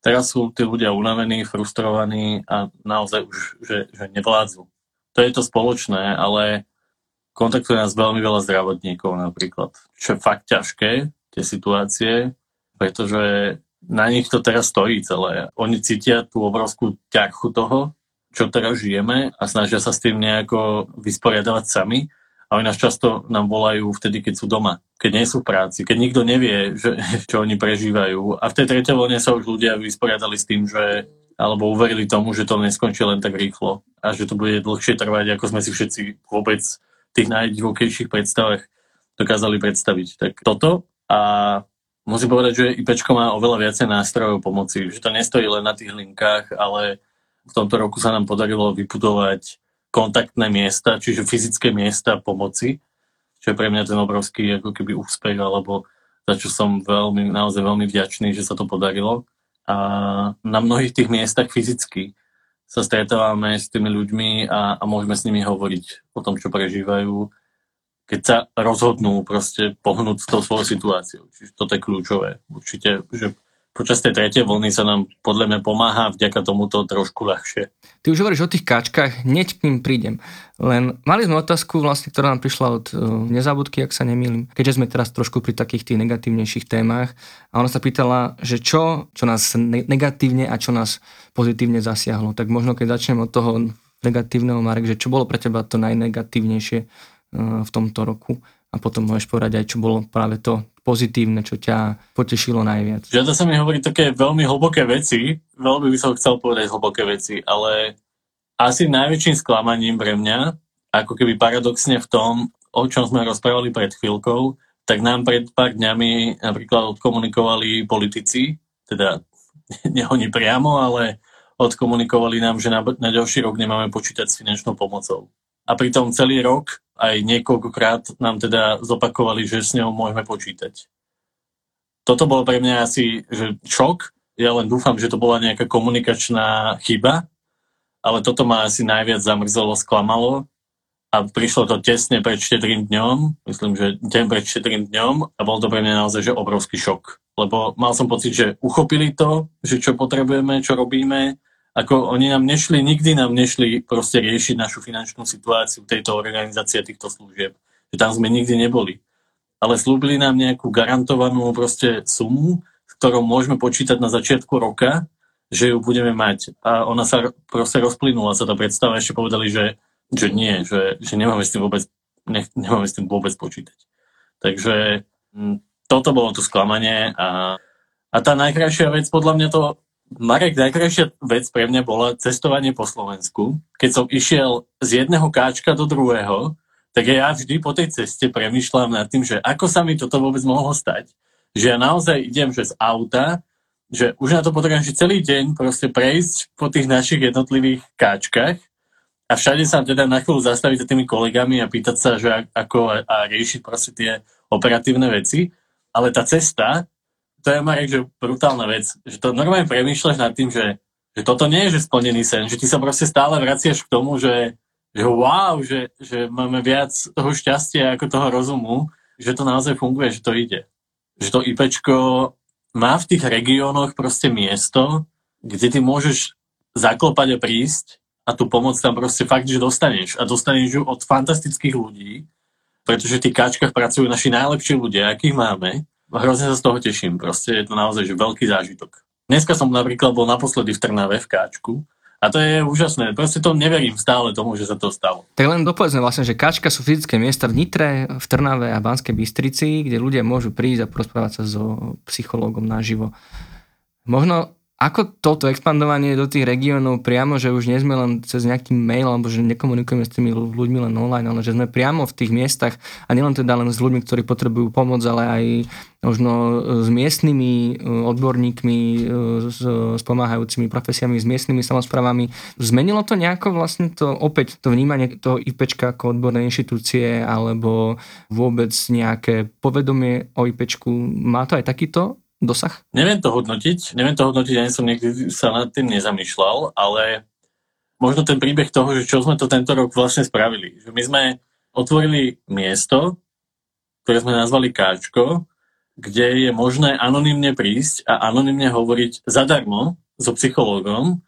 Teraz sú tí ľudia unavení, frustrovaní a naozaj už, že, že nevládzu. To je to spoločné, ale kontaktuje nás veľmi veľa zdravotníkov napríklad, čo je fakt ťažké, tie situácie, pretože na nich to teraz stojí celé. Oni cítia tú obrovskú ťarchu toho, čo teraz žijeme a snažia sa s tým nejako vysporiadavať sami. A oni nás často nám volajú vtedy, keď sú doma, keď nie sú v práci, keď nikto nevie, že, čo oni prežívajú. A v tej tretej vlne sa už ľudia vysporiadali s tým, že alebo uverili tomu, že to neskončí len tak rýchlo a že to bude dlhšie trvať, ako sme si všetci vôbec v tých najdivokejších predstavách dokázali predstaviť. Tak toto a musím povedať, že IPčko má oveľa viacej nástrojov pomoci, že to nestojí len na tých linkách, ale v tomto roku sa nám podarilo vybudovať kontaktné miesta, čiže fyzické miesta pomoci, čo je pre mňa ten obrovský ako keby úspech, alebo za čo som veľmi, naozaj veľmi vďačný, že sa to podarilo. A na mnohých tých miestach fyzicky sa stretávame s tými ľuďmi a, a môžeme s nimi hovoriť o tom, čo prežívajú, keď sa rozhodnú proste pohnúť s tou svojou situáciou. Čiže toto je kľúčové. Určite, že počas tej tretej vlny sa nám podľa mňa pomáha vďaka tomuto trošku ľahšie. Ty už hovoríš o tých káčkach, hneď k ním prídem. Len mali sme otázku, vlastne, ktorá nám prišla od uh, nezabudky, ak sa nemýlim, keďže sme teraz trošku pri takých tých negatívnejších témach. A ona sa pýtala, že čo, čo nás negatívne a čo nás pozitívne zasiahlo. Tak možno keď začnem od toho negatívneho, Marek, že čo bolo pre teba to najnegatívnejšie uh, v tomto roku? A potom môžeš povedať aj, čo bolo práve to pozitívne, čo ťa potešilo najviac? Žiada sa mi hovorí také veľmi hlboké veci, veľmi by som chcel povedať hlboké veci, ale asi najväčším sklamaním pre mňa, ako keby paradoxne v tom, o čom sme rozprávali pred chvíľkou, tak nám pred pár dňami napríklad odkomunikovali politici, teda nie oni priamo, ale odkomunikovali nám, že na, na ďalší rok nemáme počítať s finančnou pomocou. A pritom celý rok aj niekoľkokrát nám teda zopakovali, že s ňou môžeme počítať. Toto bolo pre mňa asi že šok. Ja len dúfam, že to bola nejaká komunikačná chyba, ale toto ma asi najviac zamrzelo, sklamalo a prišlo to tesne pred 4 dňom, myslím, že deň pred 4 dňom a bol to pre mňa naozaj že obrovský šok. Lebo mal som pocit, že uchopili to, že čo potrebujeme, čo robíme, ako oni nám nešli, nikdy nám nešli proste riešiť našu finančnú situáciu tejto organizácie, týchto služieb. Že tam sme nikdy neboli. Ale slúbili nám nejakú garantovanú proste sumu, s ktorou môžeme počítať na začiatku roka, že ju budeme mať. A ona sa proste rozplynula, sa tá predstava, ešte povedali, že, že nie, že, že nemáme, s tým vôbec, ne, nemáme s tým vôbec počítať. Takže m, hm, toto bolo to sklamanie a, a tá najkrajšia vec podľa mňa to Marek, najkrajšia vec pre mňa bola cestovanie po Slovensku. Keď som išiel z jedného káčka do druhého, tak ja vždy po tej ceste premyšľam nad tým, že ako sa mi toto vôbec mohlo stať. Že ja naozaj idem že z auta, že už na to potrebujem že celý deň proste prejsť po tých našich jednotlivých káčkach a všade sa teda na chvíľu zastaviť s tými kolegami a pýtať sa, že ako a, a riešiť proste tie operatívne veci. Ale tá cesta, to je Marek, že brutálna vec, že to normálne premýšľaš nad tým, že, že toto nie je že splnený sen, že ty sa proste stále vraciaš k tomu, že, že wow, že, že máme viac toho šťastia ako toho rozumu, že to naozaj funguje, že to ide. Že to IPčko má v tých regiónoch proste miesto, kde ty môžeš zaklopať a prísť a tú pomoc tam proste fakt, že dostaneš. A dostaneš ju od fantastických ľudí, pretože v tých káčkach pracujú naši najlepší ľudia, akých máme hrozne sa z toho teším. Proste je to naozaj že veľký zážitok. Dneska som napríklad bol naposledy v Trnave v Káčku a to je úžasné. Proste to neverím stále tomu, že sa to stalo. Tak len dopovedzme vlastne, že Káčka sú fyzické miesta v Nitre, v Trnave a Banskej Bystrici, kde ľudia môžu prísť a porozprávať sa so psychológom naživo. Možno ako toto expandovanie do tých regiónov priamo, že už nie sme len cez nejaký mail, alebo že nekomunikujeme s tými ľuďmi len online, ale že sme priamo v tých miestach a nielen teda len s ľuďmi, ktorí potrebujú pomoc, ale aj možno s miestnymi e, odborníkmi, e, s, s pomáhajúcimi profesiami, s miestnymi samozprávami. Zmenilo to nejako vlastne to opäť to vnímanie toho IPčka ako odbornej inštitúcie alebo vôbec nejaké povedomie o IPčku? Má to aj takýto dosah? Neviem to hodnotiť, neviem to hodnotiť, ani som niekdy sa nad tým nezamýšľal, ale možno ten príbeh toho, že čo sme to tento rok vlastne spravili. Že my sme otvorili miesto, ktoré sme nazvali Káčko, kde je možné anonymne prísť a anonymne hovoriť zadarmo so psychológom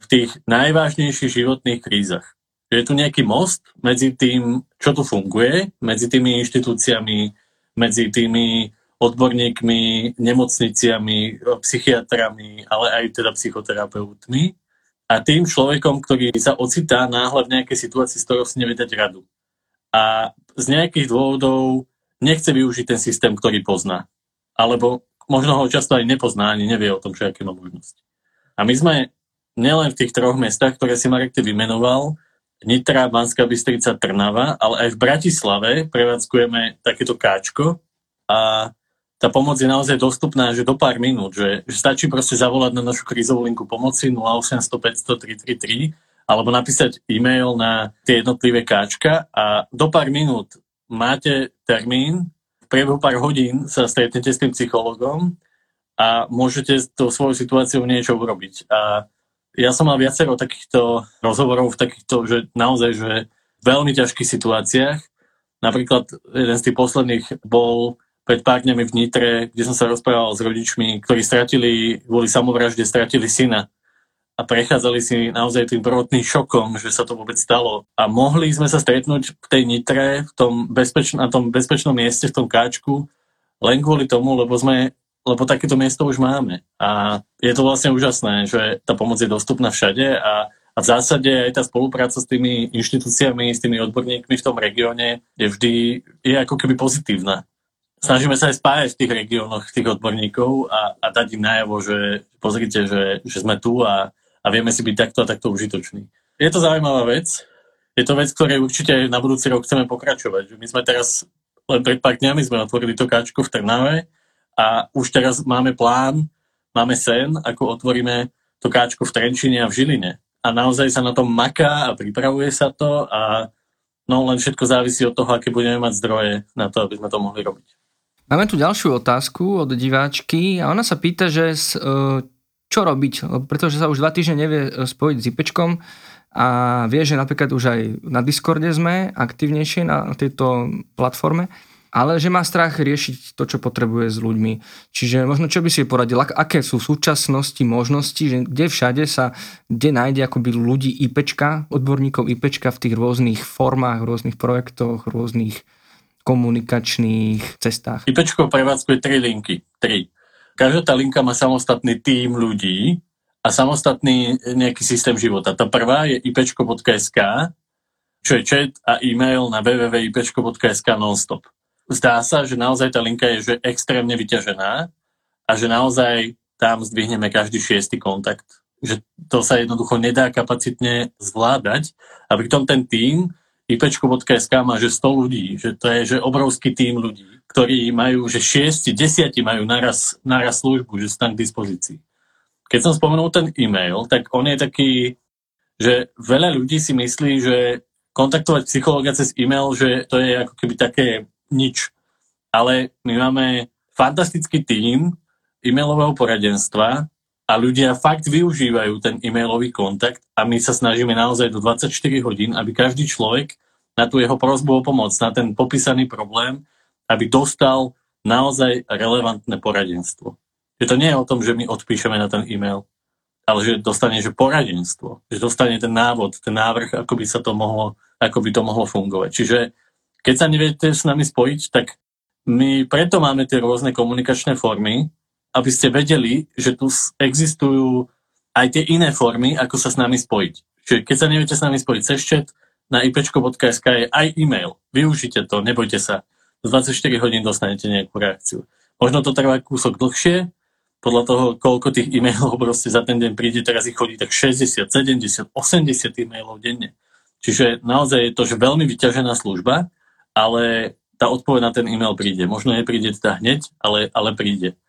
v tých najvážnejších životných krízach. Je tu nejaký most medzi tým, čo tu funguje, medzi tými inštitúciami, medzi tými odborníkmi, nemocniciami, psychiatrami, ale aj teda psychoterapeutmi a tým človekom, ktorý sa ocitá náhle v nejakej situácii, z ktorou si nevie dať radu. A z nejakých dôvodov nechce využiť ten systém, ktorý pozná. Alebo možno ho často aj nepozná, ani nevie o tom, čo aké má možnosť. A my sme nielen v tých troch mestách, ktoré si Marek vymenoval, Nitra, Banská Bystrica, Trnava, ale aj v Bratislave prevádzkujeme takéto káčko a tá pomoc je naozaj dostupná že do pár minút, že, že stačí proste zavolať na našu krízovú linku pomoci 0800 500 333 alebo napísať e-mail na tie jednotlivé káčka a do pár minút máte termín, v priebehu pár hodín sa stretnete s tým psychologom a môžete s tou svojou situáciou niečo urobiť. A ja som mal viacero takýchto rozhovorov v takýchto, že naozaj, že veľmi ťažkých situáciách. Napríklad jeden z tých posledných bol pred pár dňami v Nitre, kde som sa rozprával s rodičmi, ktorí stratili, kvôli samovražde, stratili syna a prechádzali si naozaj tým prvotným šokom, že sa to vôbec stalo. A mohli sme sa stretnúť v tej Nitre, v tom bezpeč- na tom bezpečnom mieste, v tom káčku, len kvôli tomu, lebo sme lebo takéto miesto už máme. A je to vlastne úžasné, že tá pomoc je dostupná všade a, a v zásade aj tá spolupráca s tými inštitúciami, s tými odborníkmi v tom regióne je vždy je ako keby pozitívna. Snažíme sa aj spájať v tých regiónoch tých odborníkov a, a dať im najavo, že pozrite, že, že sme tu a, a vieme si byť takto a takto užitoční. Je to zaujímavá vec. Je to vec, ktorej určite na budúci rok chceme pokračovať. My sme teraz, len pred pár dňami sme otvorili to káčku v Trnave a už teraz máme plán, máme sen, ako otvoríme to káčko v Trenčine a v Žiline. A naozaj sa na tom maká a pripravuje sa to a no len všetko závisí od toho, aké budeme mať zdroje na to, aby sme to mohli robiť. Máme tu ďalšiu otázku od diváčky a ona sa pýta, že čo robiť, pretože sa už dva týždne nevie e, spojiť s IPčkom a vie, že napríklad už aj na Discorde sme aktivnejšie na tejto platforme, ale že má strach riešiť to, čo potrebuje s ľuďmi. Čiže možno čo by si poradil, aké sú v súčasnosti možnosti, že kde všade sa, kde nájde akoby ľudí IPčka, odborníkov IPčka v tých rôznych formách, rôznych projektoch, rôznych komunikačných cestách. IPčko prevádzkuje tri linky. Tri každá tá linka má samostatný tím ľudí a samostatný nejaký systém života. Tá prvá je ipčko.sk, čo je chat a e-mail na www.ipčko.sk nonstop. Zdá sa, že naozaj tá linka je že extrémne vyťažená a že naozaj tam zdvihneme každý šiestý kontakt. Že to sa jednoducho nedá kapacitne zvládať a pritom ten tím ipčko.sk má že 100 ľudí, že to je že obrovský tím ľudí ktorí majú, že šiesti, desiati majú naraz, naraz službu, že sú tam k dispozícii. Keď som spomenul ten e-mail, tak on je taký, že veľa ľudí si myslí, že kontaktovať psychologa cez e-mail, že to je ako keby také nič. Ale my máme fantastický tím e-mailového poradenstva a ľudia fakt využívajú ten e-mailový kontakt a my sa snažíme naozaj do 24 hodín, aby každý človek na tú jeho prozbu o pomoc, na ten popísaný problém aby dostal naozaj relevantné poradenstvo. Že to nie je o tom, že my odpíšeme na ten e-mail, ale že dostane že poradenstvo, že dostane ten návod, ten návrh, ako by sa to mohlo, ako by to mohlo fungovať. Čiže keď sa neviete s nami spojiť, tak my preto máme tie rôzne komunikačné formy, aby ste vedeli, že tu existujú aj tie iné formy, ako sa s nami spojiť. Čiže keď sa neviete s nami spojiť cez chat, na ipčko.sk je aj e-mail. Využite to, nebojte sa. 24 hodín dostanete nejakú reakciu. Možno to trvá kúsok dlhšie, podľa toho, koľko tých e-mailov proste za ten deň príde, teraz ich chodí tak 60, 70, 80 e-mailov denne. Čiže naozaj je to že veľmi vyťažená služba, ale tá odpoveď na ten e-mail príde. Možno nepríde teda hneď, ale, ale príde.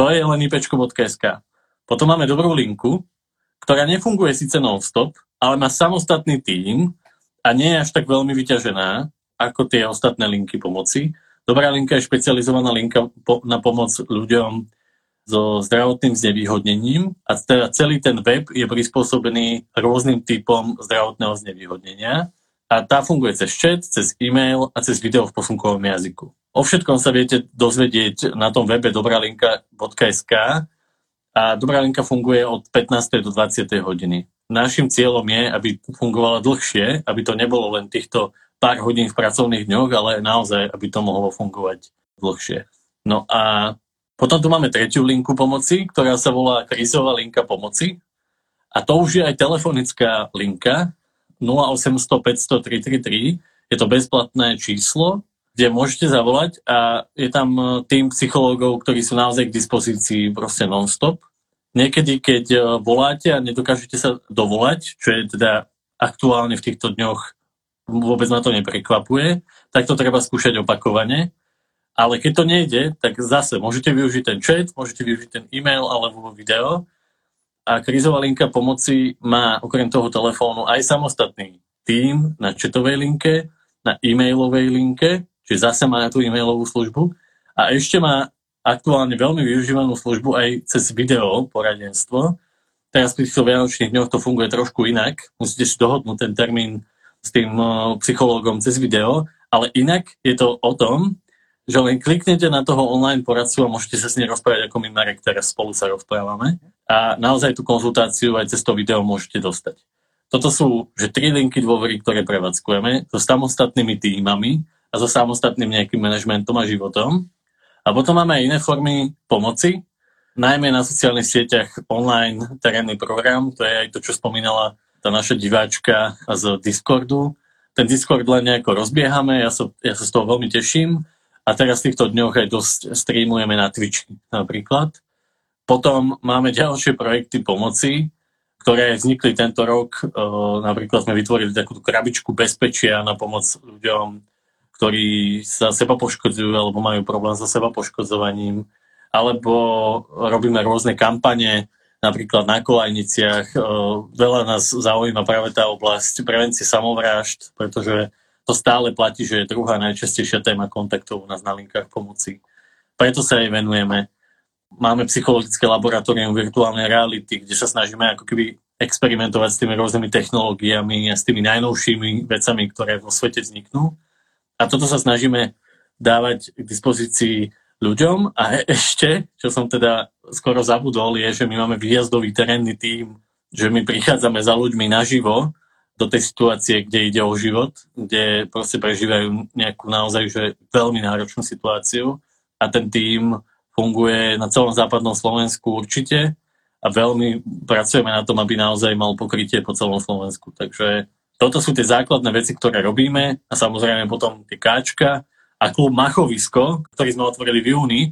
To je len ipečko.sk. Potom máme dobrú linku, ktorá nefunguje síce non-stop, ale má samostatný tím a nie je až tak veľmi vyťažená ako tie ostatné linky pomoci. Dobrá linka je špecializovaná linka na pomoc ľuďom so zdravotným znevýhodnením a teda celý ten web je prispôsobený rôznym typom zdravotného znevýhodnenia a tá funguje cez chat, cez e-mail a cez video v posunkovom jazyku. O všetkom sa viete dozvedieť na tom webe dobralinka.sk a Dobrá linka funguje od 15. do 20. hodiny. Našim cieľom je, aby fungovala dlhšie, aby to nebolo len týchto pár hodín v pracovných dňoch, ale naozaj, aby to mohlo fungovať dlhšie. No a potom tu máme tretiu linku pomoci, ktorá sa volá krízová linka pomoci. A to už je aj telefonická linka 0800 500 333. Je to bezplatné číslo, kde môžete zavolať a je tam e, tým psychológov, ktorí sú naozaj k dispozícii proste non-stop. Niekedy, keď e, voláte a nedokážete sa dovolať, čo je teda aktuálne v týchto dňoch vôbec ma to neprekvapuje, tak to treba skúšať opakovane. Ale keď to nejde, tak zase môžete využiť ten chat, môžete využiť ten e-mail alebo video. A krizová linka pomoci má okrem toho telefónu aj samostatný tým na chatovej linke, na e-mailovej linke, čiže zase má tú e-mailovú službu. A ešte má aktuálne veľmi využívanú službu aj cez video poradenstvo. Teraz pri týchto vianočných dňoch to funguje trošku inak. Musíte si dohodnúť ten termín s tým psychológom cez video, ale inak je to o tom, že len kliknete na toho online poradcu a môžete sa s ním rozprávať, ako my Marek teraz spolu sa rozprávame. A naozaj tú konzultáciu aj cez to video môžete dostať. Toto sú že tri linky dôvery, ktoré prevádzkujeme so samostatnými týmami a so samostatným nejakým manažmentom a životom. A potom máme aj iné formy pomoci, najmä na sociálnych sieťach online terénny program, to je aj to, čo spomínala tá naša diváčka z Discordu. Ten Discord len nejako rozbiehame, ja sa, ja sa z toho veľmi teším a teraz v týchto dňoch aj dosť streamujeme na Twitch napríklad. Potom máme ďalšie projekty pomoci, ktoré vznikli tento rok. Napríklad sme vytvorili takú krabičku bezpečia na pomoc ľuďom, ktorí sa seba poškodzujú alebo majú problém so seba poškodzovaním. Alebo robíme rôzne kampane, napríklad na kolajniciach. Veľa nás zaujíma práve tá oblasť prevencie samovrážd, pretože to stále platí, že je druhá najčastejšia téma kontaktov u nás na linkách pomoci. Preto sa jej venujeme. Máme psychologické laboratórium virtuálnej reality, kde sa snažíme ako keby experimentovať s tými rôznymi technológiami a s tými najnovšími vecami, ktoré vo svete vzniknú. A toto sa snažíme dávať k dispozícii ľuďom. A ešte, čo som teda skoro zabudol, je, že my máme výjazdový terénny tým, že my prichádzame za ľuďmi naživo do tej situácie, kde ide o život, kde proste prežívajú nejakú naozaj že veľmi náročnú situáciu a ten tým funguje na celom západnom Slovensku určite a veľmi pracujeme na tom, aby naozaj mal pokrytie po celom Slovensku. Takže toto sú tie základné veci, ktoré robíme a samozrejme potom tie káčka a klub Machovisko, ktorý sme otvorili v júni,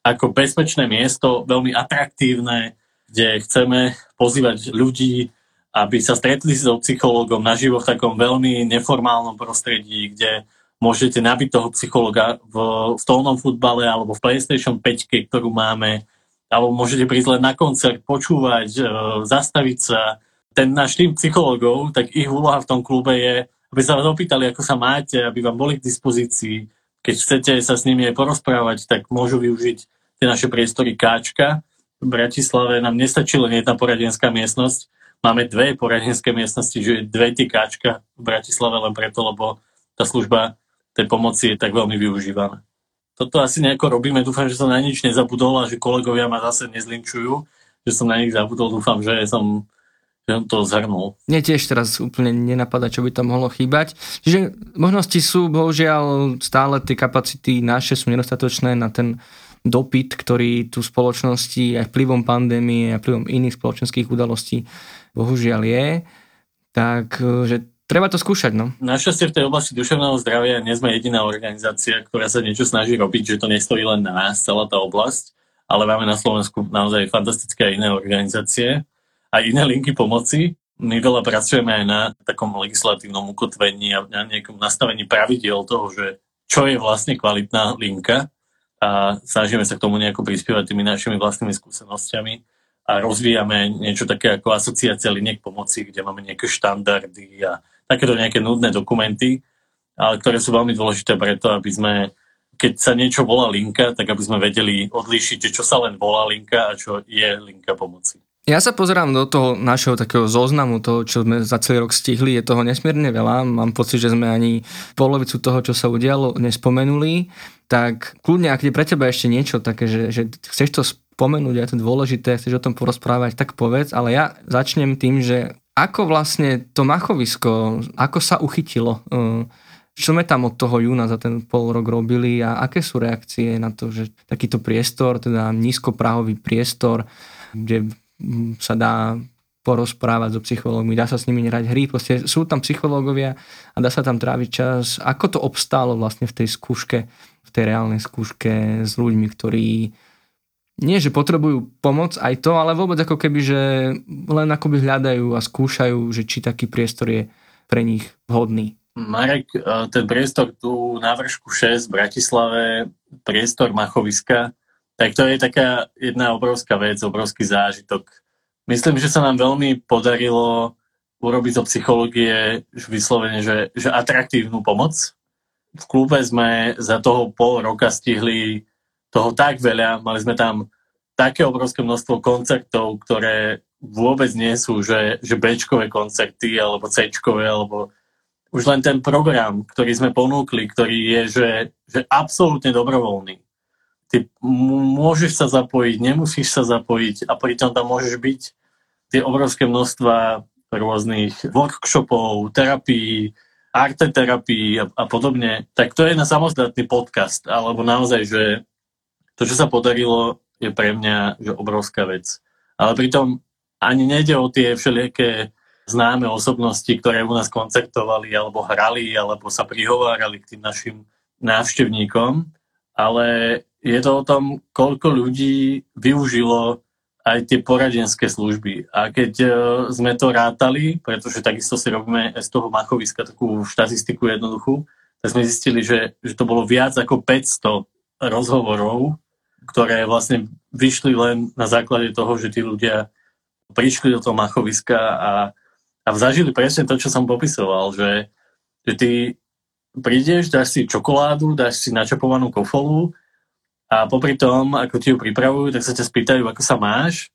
ako bezpečné miesto, veľmi atraktívne, kde chceme pozývať ľudí, aby sa stretli so psychológom naživo v takom veľmi neformálnom prostredí, kde môžete nabiť toho psychologa v stolnom futbale alebo v PlayStation 5, ktorú máme, alebo môžete prísť len na koncert, počúvať, e, zastaviť sa. Ten náš tým psychológov, tak ich úloha v tom klube je, aby sa vás opýtali, ako sa máte, aby vám boli k dispozícii. Keď chcete sa s nimi aj porozprávať, tak môžu využiť tie naše priestory Káčka. V Bratislave nám nestačí len jedna poradenská miestnosť, máme dve poradenské miestnosti, že dve tie káčka v Bratislave len preto, lebo tá služba tej pomoci je tak veľmi využívaná. Toto asi nejako robíme, dúfam, že som na nič nezabudol a že kolegovia ma zase nezlinčujú, že som na nich zabudol, dúfam, že som že to zhrnul. Mne tiež teraz úplne nenapadá, čo by tam mohlo chýbať. Čiže možnosti sú, bohužiaľ, stále tie kapacity naše sú nedostatočné na ten dopyt, ktorý tu spoločnosti aj vplyvom pandémie a vplyvom iných spoločenských udalostí bohužiaľ je, tak e, že treba to skúšať. No. Našťastie v tej oblasti duševného zdravia nie sme jediná organizácia, ktorá sa niečo snaží robiť, že to nestojí len na nás, celá tá oblasť, ale máme na Slovensku naozaj fantastické iné organizácie a iné linky pomoci. My veľa pracujeme aj na takom legislatívnom ukotvení a na nejakom nastavení pravidiel toho, že čo je vlastne kvalitná linka a snažíme sa k tomu nejako prispievať tými našimi vlastnými skúsenostiami a rozvíjame niečo také ako asociácia liniek pomoci, kde máme nejaké štandardy a takéto nejaké nudné dokumenty, ale ktoré sú veľmi dôležité preto, aby sme, keď sa niečo volá linka, tak aby sme vedeli odlíšiť, čo sa len volá linka a čo je linka pomoci. Ja sa pozerám do toho našeho takého zoznamu, toho, čo sme za celý rok stihli, je toho nesmierne veľa. Mám pocit, že sme ani polovicu toho, čo sa udialo, nespomenuli. Tak kľudne, ak je pre teba ešte niečo také, že, že chceš to spomenúť, je to dôležité, chceš o tom porozprávať, tak povedz, ale ja začnem tým, že ako vlastne to machovisko, ako sa uchytilo, čo sme tam od toho júna za ten pol rok robili a aké sú reakcie na to, že takýto priestor, teda nízkoprahový priestor, kde sa dá porozprávať so psychológmi, dá sa s nimi hrať hry, proste sú tam psychológovia a dá sa tam tráviť čas. Ako to obstálo vlastne v tej skúške, v tej reálnej skúške s ľuďmi, ktorí nie, že potrebujú pomoc aj to, ale vôbec ako keby, že len akoby hľadajú a skúšajú, že či taký priestor je pre nich vhodný. Marek, e, ten priestor tu na vršku 6 v Bratislave, priestor Machoviska, tak to je taká jedna obrovská vec, obrovský zážitok. Myslím, že sa nám veľmi podarilo urobiť zo psychológie vyslovene, že, že atraktívnu pomoc. V klube sme za toho pol roka stihli toho tak veľa. Mali sme tam také obrovské množstvo koncertov, ktoré vôbec nie sú, že, že Bčkové koncerty, alebo Cčkové, alebo už len ten program, ktorý sme ponúkli, ktorý je, že, že absolútne dobrovoľný. Ty môžeš sa zapojiť, nemusíš sa zapojiť a pritom tam môžeš byť tie obrovské množstva rôznych workshopov, terapií, arteterapii a, a podobne, tak to je na samostatný podcast, alebo naozaj, že to, čo sa podarilo, je pre mňa že obrovská vec. Ale pritom ani nejde o tie všelijaké známe osobnosti, ktoré u nás koncertovali, alebo hrali, alebo sa prihovárali k tým našim návštevníkom, ale je to o tom, koľko ľudí využilo aj tie poradenské služby. A keď uh, sme to rátali, pretože takisto si robíme z toho machoviska takú štatistiku jednoduchú, tak sme zistili, že, že to bolo viac ako 500 rozhovorov, ktoré vlastne vyšli len na základe toho, že tí ľudia prišli do toho machoviska a a zažili presne to, čo som popisoval, že, že ty prídeš, dáš si čokoládu, dáš si načapovanú kofolu a popri tom, ako ti ju pripravujú, tak sa ťa spýtajú, ako sa máš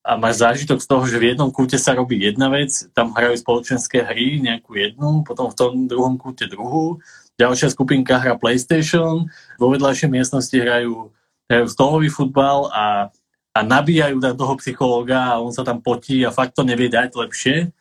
a máš zážitok z toho, že v jednom kúte sa robí jedna vec, tam hrajú spoločenské hry, nejakú jednu, potom v tom druhom kúte druhú, ďalšia skupinka hra PlayStation, vo vedľajšej miestnosti hrajú, hrajú stolový futbal a, a nabíjajú tam toho psychológa a on sa tam potí a fakt to nevie dať lepšie.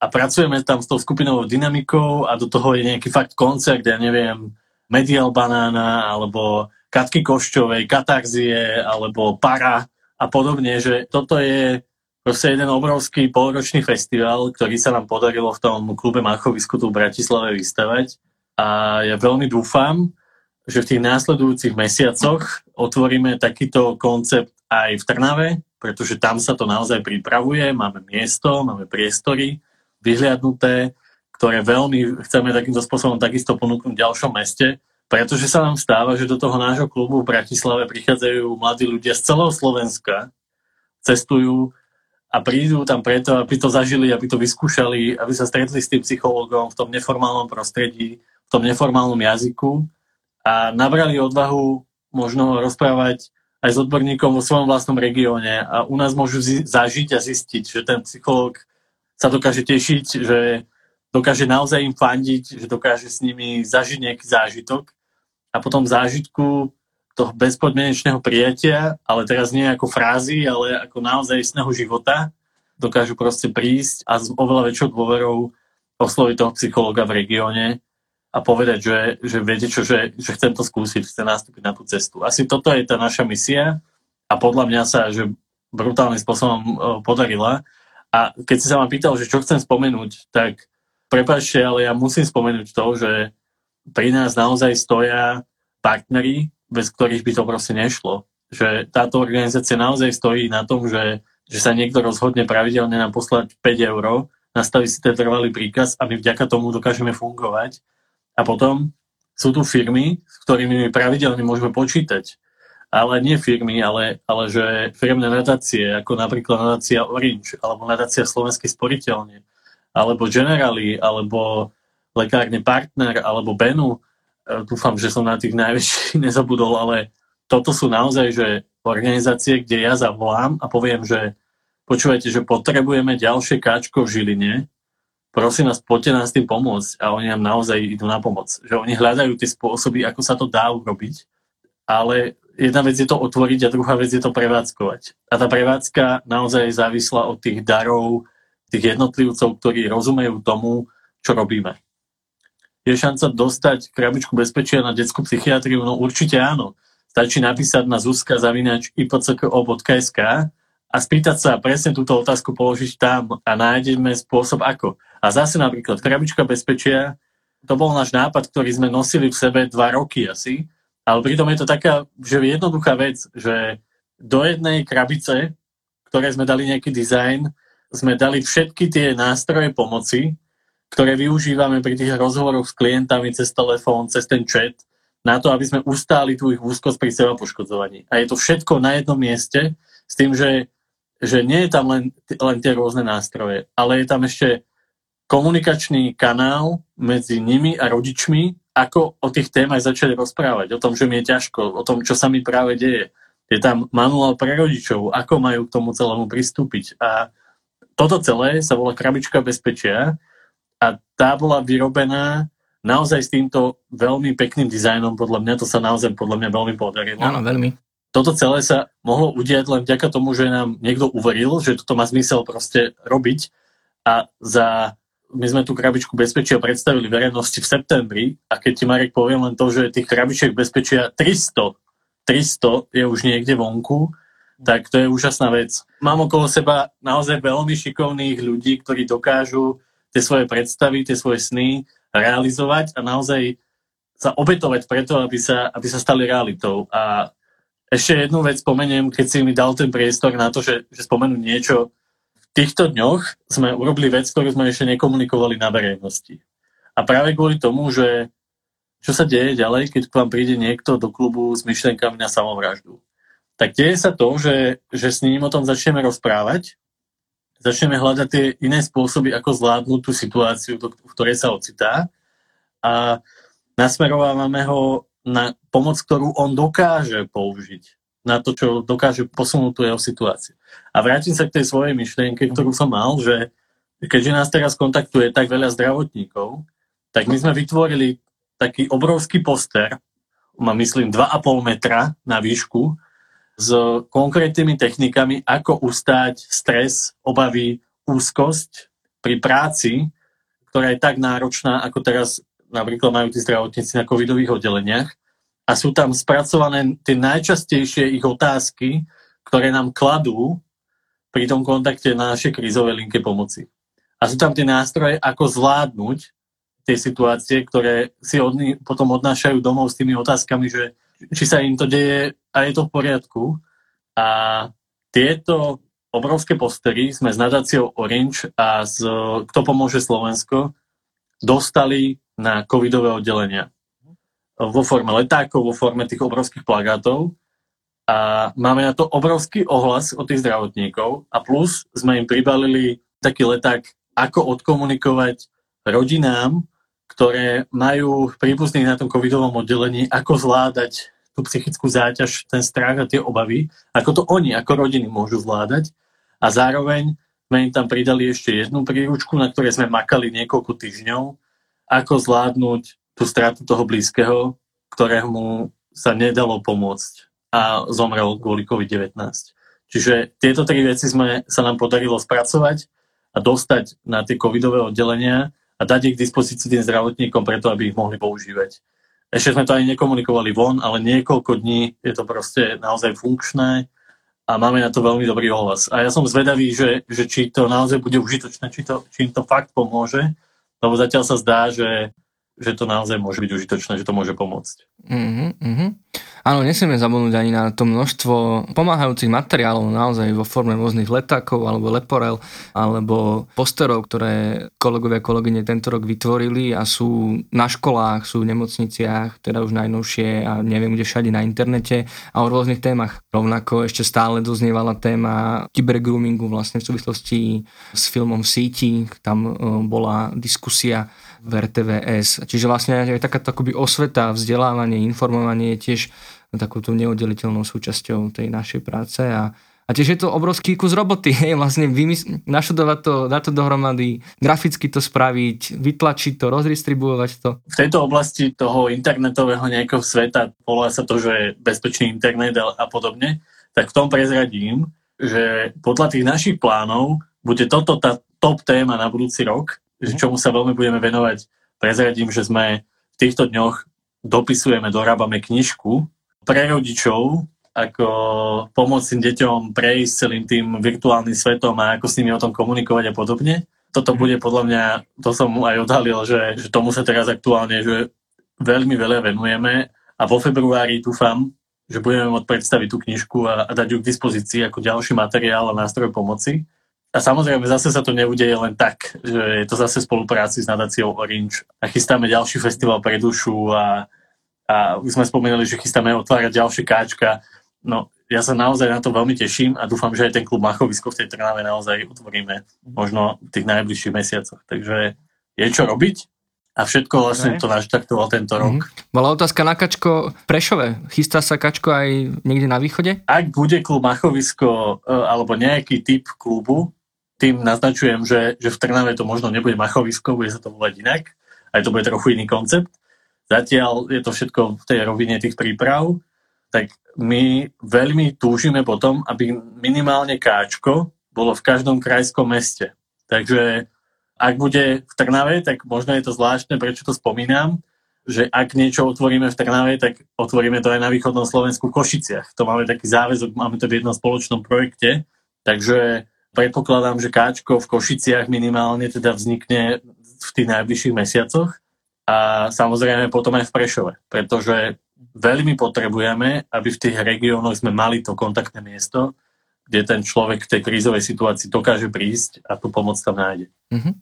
A pracujeme tam s tou skupinovou dynamikou a do toho je nejaký fakt koncert, ja neviem, Medial Banána alebo Katky Košťovej, Katarzie alebo Para a podobne, že toto je proste jeden obrovský polročný festival, ktorý sa nám podarilo v tom klube Machovisku tu v Bratislave vystavať a ja veľmi dúfam, že v tých následujúcich mesiacoch otvoríme takýto koncept aj v Trnave, pretože tam sa to naozaj pripravuje, máme miesto, máme priestory vyhliadnuté, ktoré veľmi chceme takýmto spôsobom takisto ponúknuť v ďalšom meste, pretože sa nám stáva, že do toho nášho klubu v Bratislave prichádzajú mladí ľudia z celého Slovenska, cestujú a prídu tam preto, aby to zažili, aby to vyskúšali, aby sa stretli s tým psychologom v tom neformálnom prostredí, v tom neformálnom jazyku a nabrali odvahu možno rozprávať aj s odborníkom vo svojom vlastnom regióne a u nás môžu zažiť a zistiť, že ten psychológ sa dokáže tešiť, že dokáže naozaj im fandiť, že dokáže s nimi zažiť nejaký zážitok a potom zážitku toho bezpodmienečného prijatia, ale teraz nie ako frázy, ale ako naozaj istného života, dokážu proste prísť a s oveľa väčšou dôverou osloviť toho psychologa v regióne a povedať, že, že viete čo, že, že chcem to skúsiť, chcem nastúpiť na tú cestu. Asi toto je tá naša misia a podľa mňa sa že brutálnym spôsobom e, podarila. A keď si sa ma pýtal, že čo chcem spomenúť, tak prepáčte, ale ja musím spomenúť to, že pri nás naozaj stoja partnery, bez ktorých by to proste nešlo. Že táto organizácia naozaj stojí na tom, že, že sa niekto rozhodne pravidelne nám poslať 5 eur, nastaví si ten trvalý príkaz a my vďaka tomu dokážeme fungovať. A potom sú tu firmy, s ktorými my pravidelne môžeme počítať ale nie firmy, ale, ale že firmné nadácie, ako napríklad nadácia Orange, alebo nadácia Slovenskej sporiteľne, alebo Generali, alebo Lekárne partner, alebo Benu. E, dúfam, že som na tých najväčších nezabudol, ale toto sú naozaj že organizácie, kde ja zavolám a poviem, že počúvajte, že potrebujeme ďalšie káčko v Žiline, prosím vás, poďte nás tým pomôcť a oni nám naozaj idú na pomoc. Že oni hľadajú tie spôsoby, ako sa to dá urobiť, ale jedna vec je to otvoriť a druhá vec je to prevádzkovať. A tá prevádzka naozaj závisla od tých darov, tých jednotlivcov, ktorí rozumejú tomu, čo robíme. Je šanca dostať krabičku bezpečia na detskú psychiatriu? No určite áno. Stačí napísať na zuzka zavinač ipcko.sk a spýtať sa presne túto otázku položiť tam a nájdeme spôsob ako. A zase napríklad krabička bezpečia, to bol náš nápad, ktorý sme nosili v sebe dva roky asi, ale pritom je to taká, že jednoduchá vec, že do jednej krabice, ktoré sme dali nejaký dizajn, sme dali všetky tie nástroje pomoci, ktoré využívame pri tých rozhovoroch s klientami cez telefón, cez ten chat, na to, aby sme ustáli tú ich úzkosť pri seba poškodzovaní. A je to všetko na jednom mieste, s tým, že, že nie je tam len, len tie rôzne nástroje, ale je tam ešte komunikačný kanál medzi nimi a rodičmi, ako o tých témach začali rozprávať, o tom, že mi je ťažko, o tom, čo sa mi práve deje. Je tam manuál pre rodičov, ako majú k tomu celému pristúpiť. A toto celé sa volá krabička bezpečia a tá bola vyrobená naozaj s týmto veľmi pekným dizajnom, podľa mňa to sa naozaj podľa mňa veľmi podarilo. Áno, veľmi. Toto celé sa mohlo udiať len vďaka tomu, že nám niekto uveril, že toto má zmysel proste robiť a za my sme tú krabičku bezpečia predstavili verejnosti v septembri a keď ti Marek poviem len to, že tých krabičiek bezpečia 300, 300 je už niekde vonku, tak to je úžasná vec. Mám okolo seba naozaj veľmi šikovných ľudí, ktorí dokážu tie svoje predstavy, tie svoje sny realizovať a naozaj sa obetovať preto, aby sa, aby sa stali realitou. A ešte jednu vec spomeniem, keď si mi dal ten priestor na to, že, že spomenú niečo. V týchto dňoch sme urobili vec, ktorú sme ešte nekomunikovali na verejnosti. A práve kvôli tomu, že čo sa deje ďalej, keď k vám príde niekto do klubu s myšlenkami na samovraždu. Tak deje sa to, že, že s ním o tom začneme rozprávať, začneme hľadať tie iné spôsoby, ako zvládnuť tú situáciu, v ktorej sa ocitá a nasmerovávame ho na pomoc, ktorú on dokáže použiť na to, čo dokáže posunúť tú jeho situáciu. A vrátim sa k tej svojej myšlienke, ktorú som mal, že keďže nás teraz kontaktuje tak veľa zdravotníkov, tak my sme vytvorili taký obrovský poster, má myslím 2,5 metra na výšku, s konkrétnymi technikami, ako ustáť stres, obavy, úzkosť pri práci, ktorá je tak náročná, ako teraz napríklad majú tí zdravotníci na covidových oddeleniach. A sú tam spracované tie najčastejšie ich otázky, ktoré nám kladú pri tom kontakte na našej krízovej linke pomoci. A sú tam tie nástroje, ako zvládnuť tie situácie, ktoré si od, potom odnášajú domov s tými otázkami, že či sa im to deje a je to v poriadku. A tieto obrovské postery sme s nadáciou Orange a z Kto pomôže Slovensko dostali na covidové oddelenia. Vo forme letákov, vo forme tých obrovských plagátov. A máme na to obrovský ohlas od tých zdravotníkov a plus sme im pribalili taký leták, ako odkomunikovať rodinám, ktoré majú príbuzných na tom covidovom oddelení, ako zvládať tú psychickú záťaž, ten strach a tie obavy, ako to oni ako rodiny môžu zvládať. A zároveň sme im tam pridali ešte jednu príručku, na ktorej sme makali niekoľko týždňov, ako zvládnuť tú stratu toho blízkeho, ktorému sa nedalo pomôcť a zomrel kvôli COVID-19. Čiže tieto tri veci sme, sa nám podarilo spracovať a dostať na tie covidové oddelenia a dať ich k dispozícii tým zdravotníkom preto, aby ich mohli používať. Ešte sme to ani nekomunikovali von, ale niekoľko dní je to proste naozaj funkčné a máme na to veľmi dobrý ohlas. A ja som zvedavý, že, že či to naozaj bude užitočné, či, to, či im to fakt pomôže, lebo zatiaľ sa zdá, že že to naozaj môže byť užitočné, že to môže pomôcť. Mm-hmm. Áno, nesmieme zabudnúť ani na to množstvo pomáhajúcich materiálov naozaj vo forme rôznych letákov alebo leporel alebo posterov, ktoré kolegovia a kolegyne tento rok vytvorili a sú na školách, sú v nemocniciach, teda už najnovšie a neviem kde všade na internete a o rôznych témach. Rovnako ešte stále doznievala téma kybergroomingu vlastne v súvislosti s filmom Síti, tam e, bola diskusia v RTVS. Čiže vlastne aj takáto akoby osveta, vzdelávanie, informovanie je tiež takouto neoddeliteľnou súčasťou tej našej práce a, a tiež je to obrovský kus roboty, hej, vlastne vymys- našudovať to, dať to dohromady, graficky to spraviť, vytlačiť to, rozdistribuovať to. V tejto oblasti toho internetového nejakého sveta, volá sa to, že bezpečný internet a podobne, tak v tom prezradím, že podľa tých našich plánov bude toto tá top téma na budúci rok že čomu sa veľmi budeme venovať. Prezradím, že sme v týchto dňoch dopisujeme, dorábame knižku pre rodičov, ako pomôcť tým deťom prejsť celým tým virtuálnym svetom a ako s nimi o tom komunikovať a podobne. Toto bude podľa mňa, to som mu aj odhalil, že, že tomu sa teraz aktuálne že veľmi veľa venujeme a vo februári dúfam, že budeme môcť predstaviť tú knižku a, a dať ju k dispozícii ako ďalší materiál a nástroj pomoci. A samozrejme, zase sa to neudeje len tak, že je to zase v spolupráci s nadáciou Orange a chystáme ďalší festival pre dušu a, a už sme spomínali, že chystáme otvárať ďalšie káčka. No, ja sa naozaj na to veľmi teším a dúfam, že aj ten klub Machovisko v tej Trnave naozaj utvoríme možno v tých najbližších mesiacoch. Takže je čo robiť a všetko vlastne to naštartoval tento rok. Mm-hmm. Bola otázka na Kačko Prešove. Chystá sa Kačko aj niekde na východe? Ak bude klub Machovisko e, alebo nejaký typ klubu, tým naznačujem, že, že v Trnave to možno nebude machovisko, bude sa to volať inak, aj to bude trochu iný koncept. Zatiaľ je to všetko v tej rovine tých príprav, tak my veľmi túžime potom, aby minimálne káčko bolo v každom krajskom meste. Takže ak bude v Trnave, tak možno je to zvláštne, prečo to spomínam, že ak niečo otvoríme v Trnave, tak otvoríme to aj na východnom Slovensku v Košiciach. To máme taký záväzok, máme to v jednom spoločnom projekte, takže predpokladám, že káčko v Košiciach minimálne teda vznikne v tých najbližších mesiacoch a samozrejme potom aj v Prešove, pretože veľmi potrebujeme, aby v tých regiónoch sme mali to kontaktné miesto, kde ten človek v tej krízovej situácii dokáže prísť a tú pomoc tam nájde. Mm-hmm.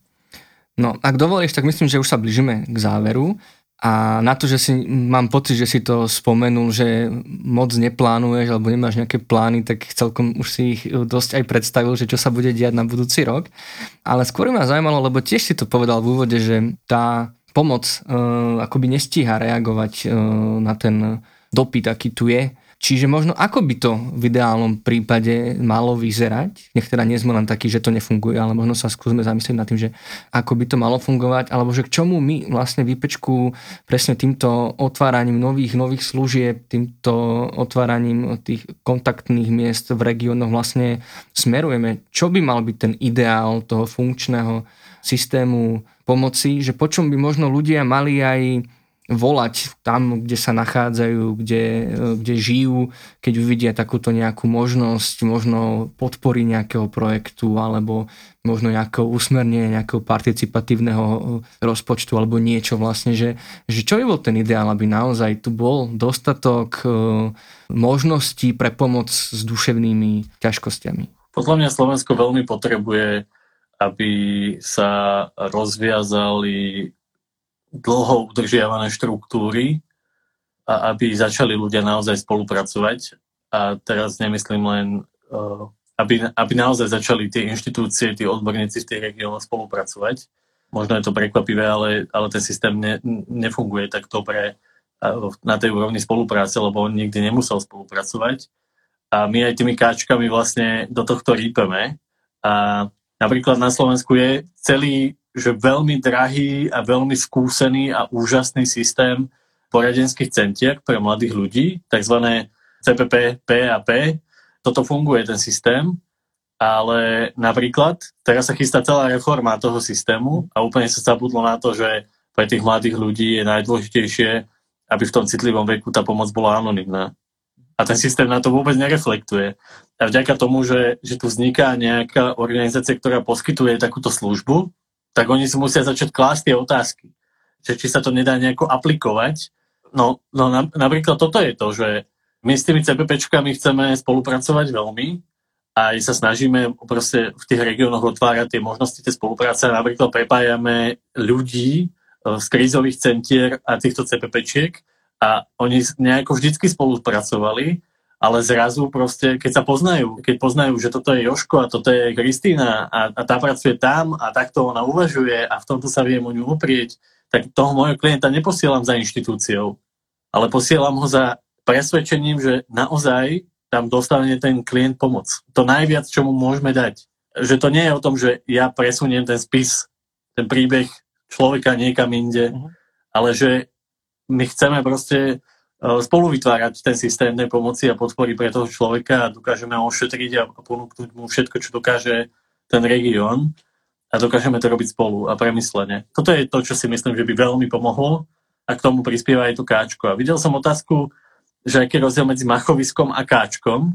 No, ak dovolíš, tak myslím, že už sa blížime k záveru. A na to, že si mám pocit, že si to spomenul, že moc neplánuješ alebo nemáš nejaké plány, tak celkom už si ich dosť aj predstavil, že čo sa bude diať na budúci rok. Ale skôr ma zaujímalo, lebo tiež si to povedal v úvode, že tá pomoc uh, akoby nestíha reagovať uh, na ten dopyt, aký tu je Čiže možno ako by to v ideálnom prípade malo vyzerať, nech teda nie sme len takí, že to nefunguje, ale možno sa skúsme zamyslieť nad tým, že ako by to malo fungovať, alebo že k čomu my vlastne výpečku presne týmto otváraním nových, nových služieb, týmto otváraním tých kontaktných miest v regiónoch vlastne smerujeme. Čo by mal byť ten ideál toho funkčného systému pomoci, že po čom by možno ľudia mali aj volať tam, kde sa nachádzajú, kde, kde žijú, keď uvidia takúto nejakú možnosť, možno podpory nejakého projektu alebo možno nejakého usmernenia, nejakého participatívneho rozpočtu alebo niečo vlastne, že, že čo by bol ten ideál, aby naozaj tu bol dostatok e, možností pre pomoc s duševnými ťažkosťami. Podľa mňa Slovensko veľmi potrebuje, aby sa rozviazali dlho udržiavané štruktúry a aby začali ľudia naozaj spolupracovať. A teraz nemyslím len, eh, aby, aby naozaj začali tie inštitúcie, tí odborníci v tých regiónoch spolupracovať. Možno je to prekvapivé, ale, ale ten systém ne, nefunguje tak dobre eh, na tej úrovni spolupráce, lebo on nikdy nemusel spolupracovať. A my aj tými káčkami vlastne do tohto rýpeme. A napríklad na Slovensku je celý že veľmi drahý a veľmi skúsený a úžasný systém poradenských centier pre mladých ľudí, tzv. CPP, PAP. Toto funguje, ten systém, ale napríklad teraz sa chystá celá reforma toho systému a úplne sa zabudlo na to, že pre tých mladých ľudí je najdôležitejšie, aby v tom citlivom veku tá pomoc bola anonimná. A ten systém na to vôbec nereflektuje. A vďaka tomu, že, že tu vzniká nejaká organizácia, ktorá poskytuje takúto službu, tak oni si musia začať klásť tie otázky. Že či sa to nedá nejako aplikovať. No, no na, napríklad toto je to, že my s tými CPPčkami chceme spolupracovať veľmi a sa snažíme proste v tých regiónoch otvárať tie možnosti tej spolupráce. Napríklad prepájame ľudí e, z krízových centier a týchto CPPčiek a oni nejako vždycky spolupracovali ale zrazu proste, keď sa poznajú, keď poznajú, že toto je Joško a toto je Kristýna a, a tá pracuje tam a takto ona uvažuje a v tomto sa viem o ňu oprieť, tak toho môjho klienta neposielam za inštitúciou, ale posielam ho za presvedčením, že naozaj tam dostane ten klient pomoc. To najviac, čo mu môžeme dať. Že to nie je o tom, že ja presuniem ten spis, ten príbeh človeka niekam inde, uh-huh. ale že my chceme proste spolu vytvárať ten systém tej pomoci a podpory pre toho človeka a dokážeme ho ošetriť a ponúknuť mu všetko, čo dokáže ten región a dokážeme to robiť spolu a premyslene. Toto je to, čo si myslím, že by veľmi pomohlo a k tomu prispieva aj to káčko. A videl som otázku, že aký je rozdiel medzi machoviskom a káčkom,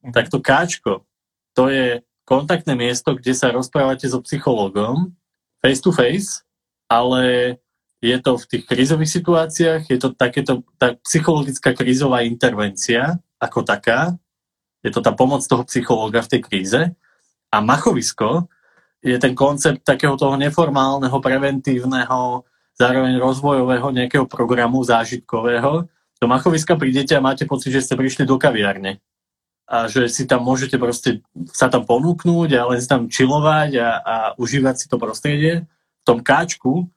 mhm. tak to káčko, to je kontaktné miesto, kde sa rozprávate so psychológom face to face, ale je to v tých krízových situáciách, je to takéto, tá psychologická krízová intervencia ako taká, je to tá pomoc toho psychológa v tej kríze a machovisko je ten koncept takého toho neformálneho, preventívneho, zároveň rozvojového nejakého programu zážitkového. Do machoviska prídete a máte pocit, že ste prišli do kaviárne a že si tam môžete proste sa tam ponúknúť a len si tam čilovať a, a užívať si to prostredie. V tom káčku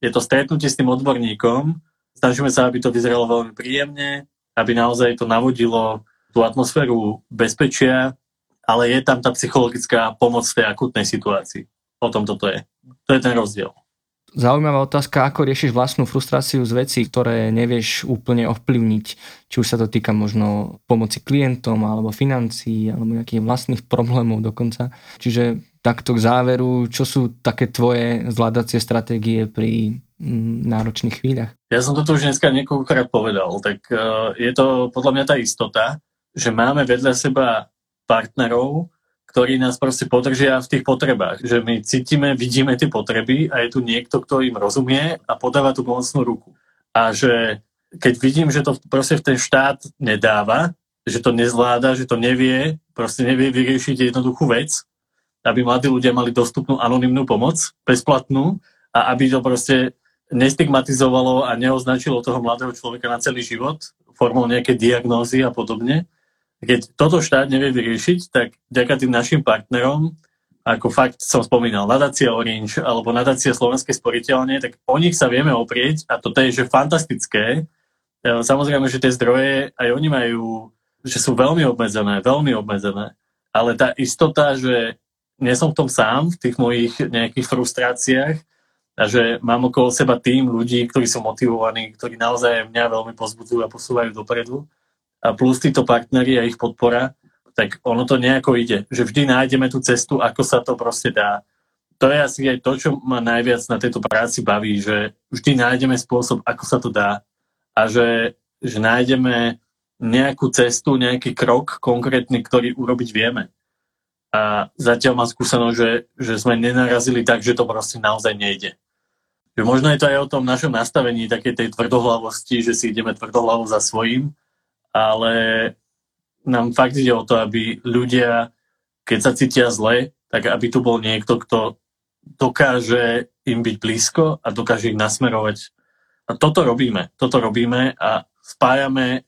je to stretnutie s tým odborníkom. Snažíme sa, aby to vyzeralo veľmi príjemne, aby naozaj to navodilo tú atmosféru bezpečia ale je tam tá psychologická pomoc v tej akutnej situácii. O tom toto je. To je ten rozdiel. Zaujímavá otázka, ako riešiš vlastnú frustráciu z vecí, ktoré nevieš úplne ovplyvniť. Či už sa to týka možno pomoci klientom, alebo financií, alebo nejakých vlastných problémov dokonca. Čiže takto k záveru, čo sú také tvoje zvládacie stratégie pri náročných chvíľach? Ja som toto už dneska niekoľkokrát povedal, tak uh, je to podľa mňa tá istota, že máme vedľa seba partnerov, ktorí nás proste podržia v tých potrebách. Že my cítime, vidíme tie potreby a je tu niekto, kto im rozumie a podáva tú pomocnú ruku. A že keď vidím, že to proste v ten štát nedáva, že to nezvláda, že to nevie, proste nevie vyriešiť jednoduchú vec, aby mladí ľudia mali dostupnú anonymnú pomoc, bezplatnú, a aby to proste nestigmatizovalo a neoznačilo toho mladého človeka na celý život formou nejaké diagnózy a podobne, keď toto štát nevie vyriešiť, tak ďaká tým našim partnerom, ako fakt som spomínal, nadácia Orange alebo nadácia Slovenskej sporiteľne, tak o nich sa vieme oprieť a toto je že fantastické. E, samozrejme, že tie zdroje aj oni majú, že sú veľmi obmedzené, veľmi obmedzené. Ale tá istota, že nie som v tom sám, v tých mojich nejakých frustráciách a že mám okolo seba tým ľudí, ktorí sú motivovaní, ktorí naozaj mňa veľmi pozbudzujú a posúvajú dopredu, a plus títo partneri a ich podpora, tak ono to nejako ide. Že vždy nájdeme tú cestu, ako sa to proste dá. To je asi aj to, čo ma najviac na tejto práci baví, že vždy nájdeme spôsob, ako sa to dá. A že, že nájdeme nejakú cestu, nejaký krok konkrétny, ktorý urobiť vieme. A zatiaľ mám skúsenosť, že, že sme nenarazili tak, že to proste naozaj nejde. Že možno je to aj o tom našom nastavení takej tej tvrdohlavosti, že si ideme tvrdohlavo za svojím ale nám fakt ide o to, aby ľudia, keď sa cítia zle, tak aby tu bol niekto, kto dokáže im byť blízko a dokáže ich nasmerovať. A toto robíme. Toto robíme a spájame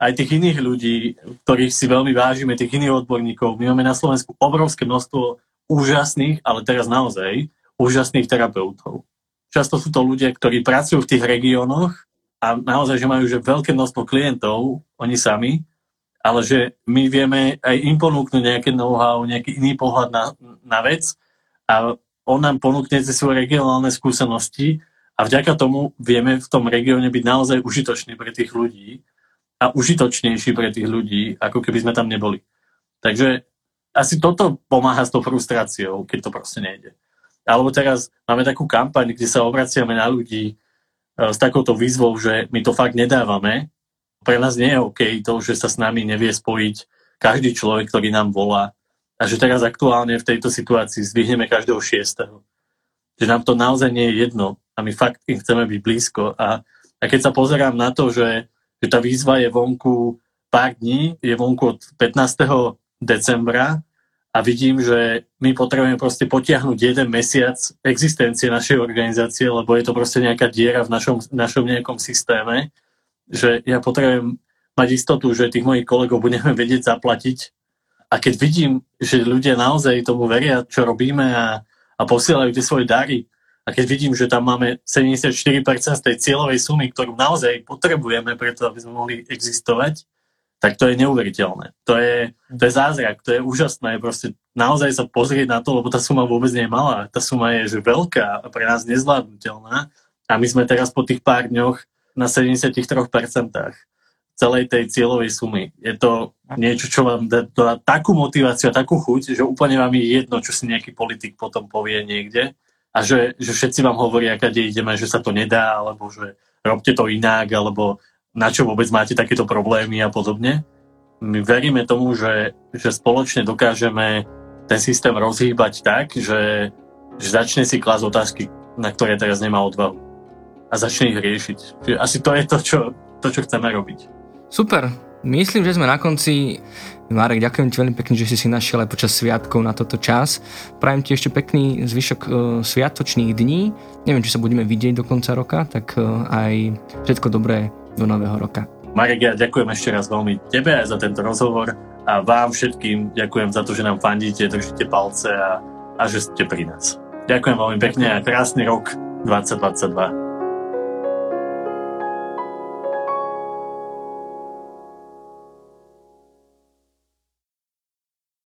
aj tých iných ľudí, ktorých si veľmi vážime, tých iných odborníkov. My máme na Slovensku obrovské množstvo úžasných, ale teraz naozaj úžasných terapeutov. Často sú to ľudia, ktorí pracujú v tých regiónoch a naozaj, že majú že veľké množstvo klientov, oni sami, ale že my vieme aj im ponúknuť nejaké know-how, nejaký iný pohľad na, na vec a on nám ponúkne tie svoje regionálne skúsenosti a vďaka tomu vieme v tom regióne byť naozaj užitoční pre tých ľudí a užitočnejší pre tých ľudí, ako keby sme tam neboli. Takže asi toto pomáha s tou frustráciou, keď to proste nejde. Alebo teraz máme takú kampaň, kde sa obraciame na ľudí, E, s takouto výzvou, že my to fakt nedávame. Pre nás nie je OK to, že sa s nami nevie spojiť každý človek, ktorý nám volá. A že teraz aktuálne v tejto situácii zdvihneme každého šiestého. Že nám to naozaj nie je jedno a my fakt im chceme byť blízko. A, a keď sa pozerám na to, že, že tá výzva je vonku pár dní, je vonku od 15. decembra a vidím, že my potrebujeme proste potiahnuť jeden mesiac existencie našej organizácie, lebo je to proste nejaká diera v našom, našom nejakom systéme, že ja potrebujem mať istotu, že tých mojich kolegov budeme vedieť zaplatiť. A keď vidím, že ľudia naozaj tomu veria, čo robíme a, a posielajú tie svoje dary, a keď vidím, že tam máme 74% z tej cieľovej sumy, ktorú naozaj potrebujeme preto, aby sme mohli existovať, tak to je neuveriteľné. To je, to je zázrak, to je úžasné. Proste naozaj sa pozrieť na to, lebo tá suma vôbec nie je malá. Tá suma je že veľká a pre nás nezvládnutelná. A my sme teraz po tých pár dňoch na 73% celej tej cieľovej sumy. Je to niečo, čo vám dá, dá takú motiváciu a takú chuť, že úplne vám je jedno, čo si nejaký politik potom povie niekde a že, že všetci vám hovoria, kde ideme, že sa to nedá, alebo že robte to inak, alebo na čo vôbec máte takéto problémy a podobne. My veríme tomu, že, že spoločne dokážeme ten systém rozhýbať tak, že, že začne si klásť otázky, na ktoré teraz nemá odvahu. A začne ich riešiť. Asi to je to, čo, to, čo chceme robiť. Super. Myslím, že sme na konci. Marek, ďakujem ti veľmi pekne, že si si našiel aj počas sviatkov na toto čas. Prajem ti ešte pekný zvyšok uh, sviatočných dní. Neviem, či sa budeme vidieť do konca roka, tak uh, aj všetko dobré do nového roka. Marek, ja ďakujem ešte raz veľmi tebe aj za tento rozhovor a vám všetkým ďakujem za to, že nám fandíte, držíte palce a, a že ste pri nás. Ďakujem veľmi pekne a krásny rok 2022.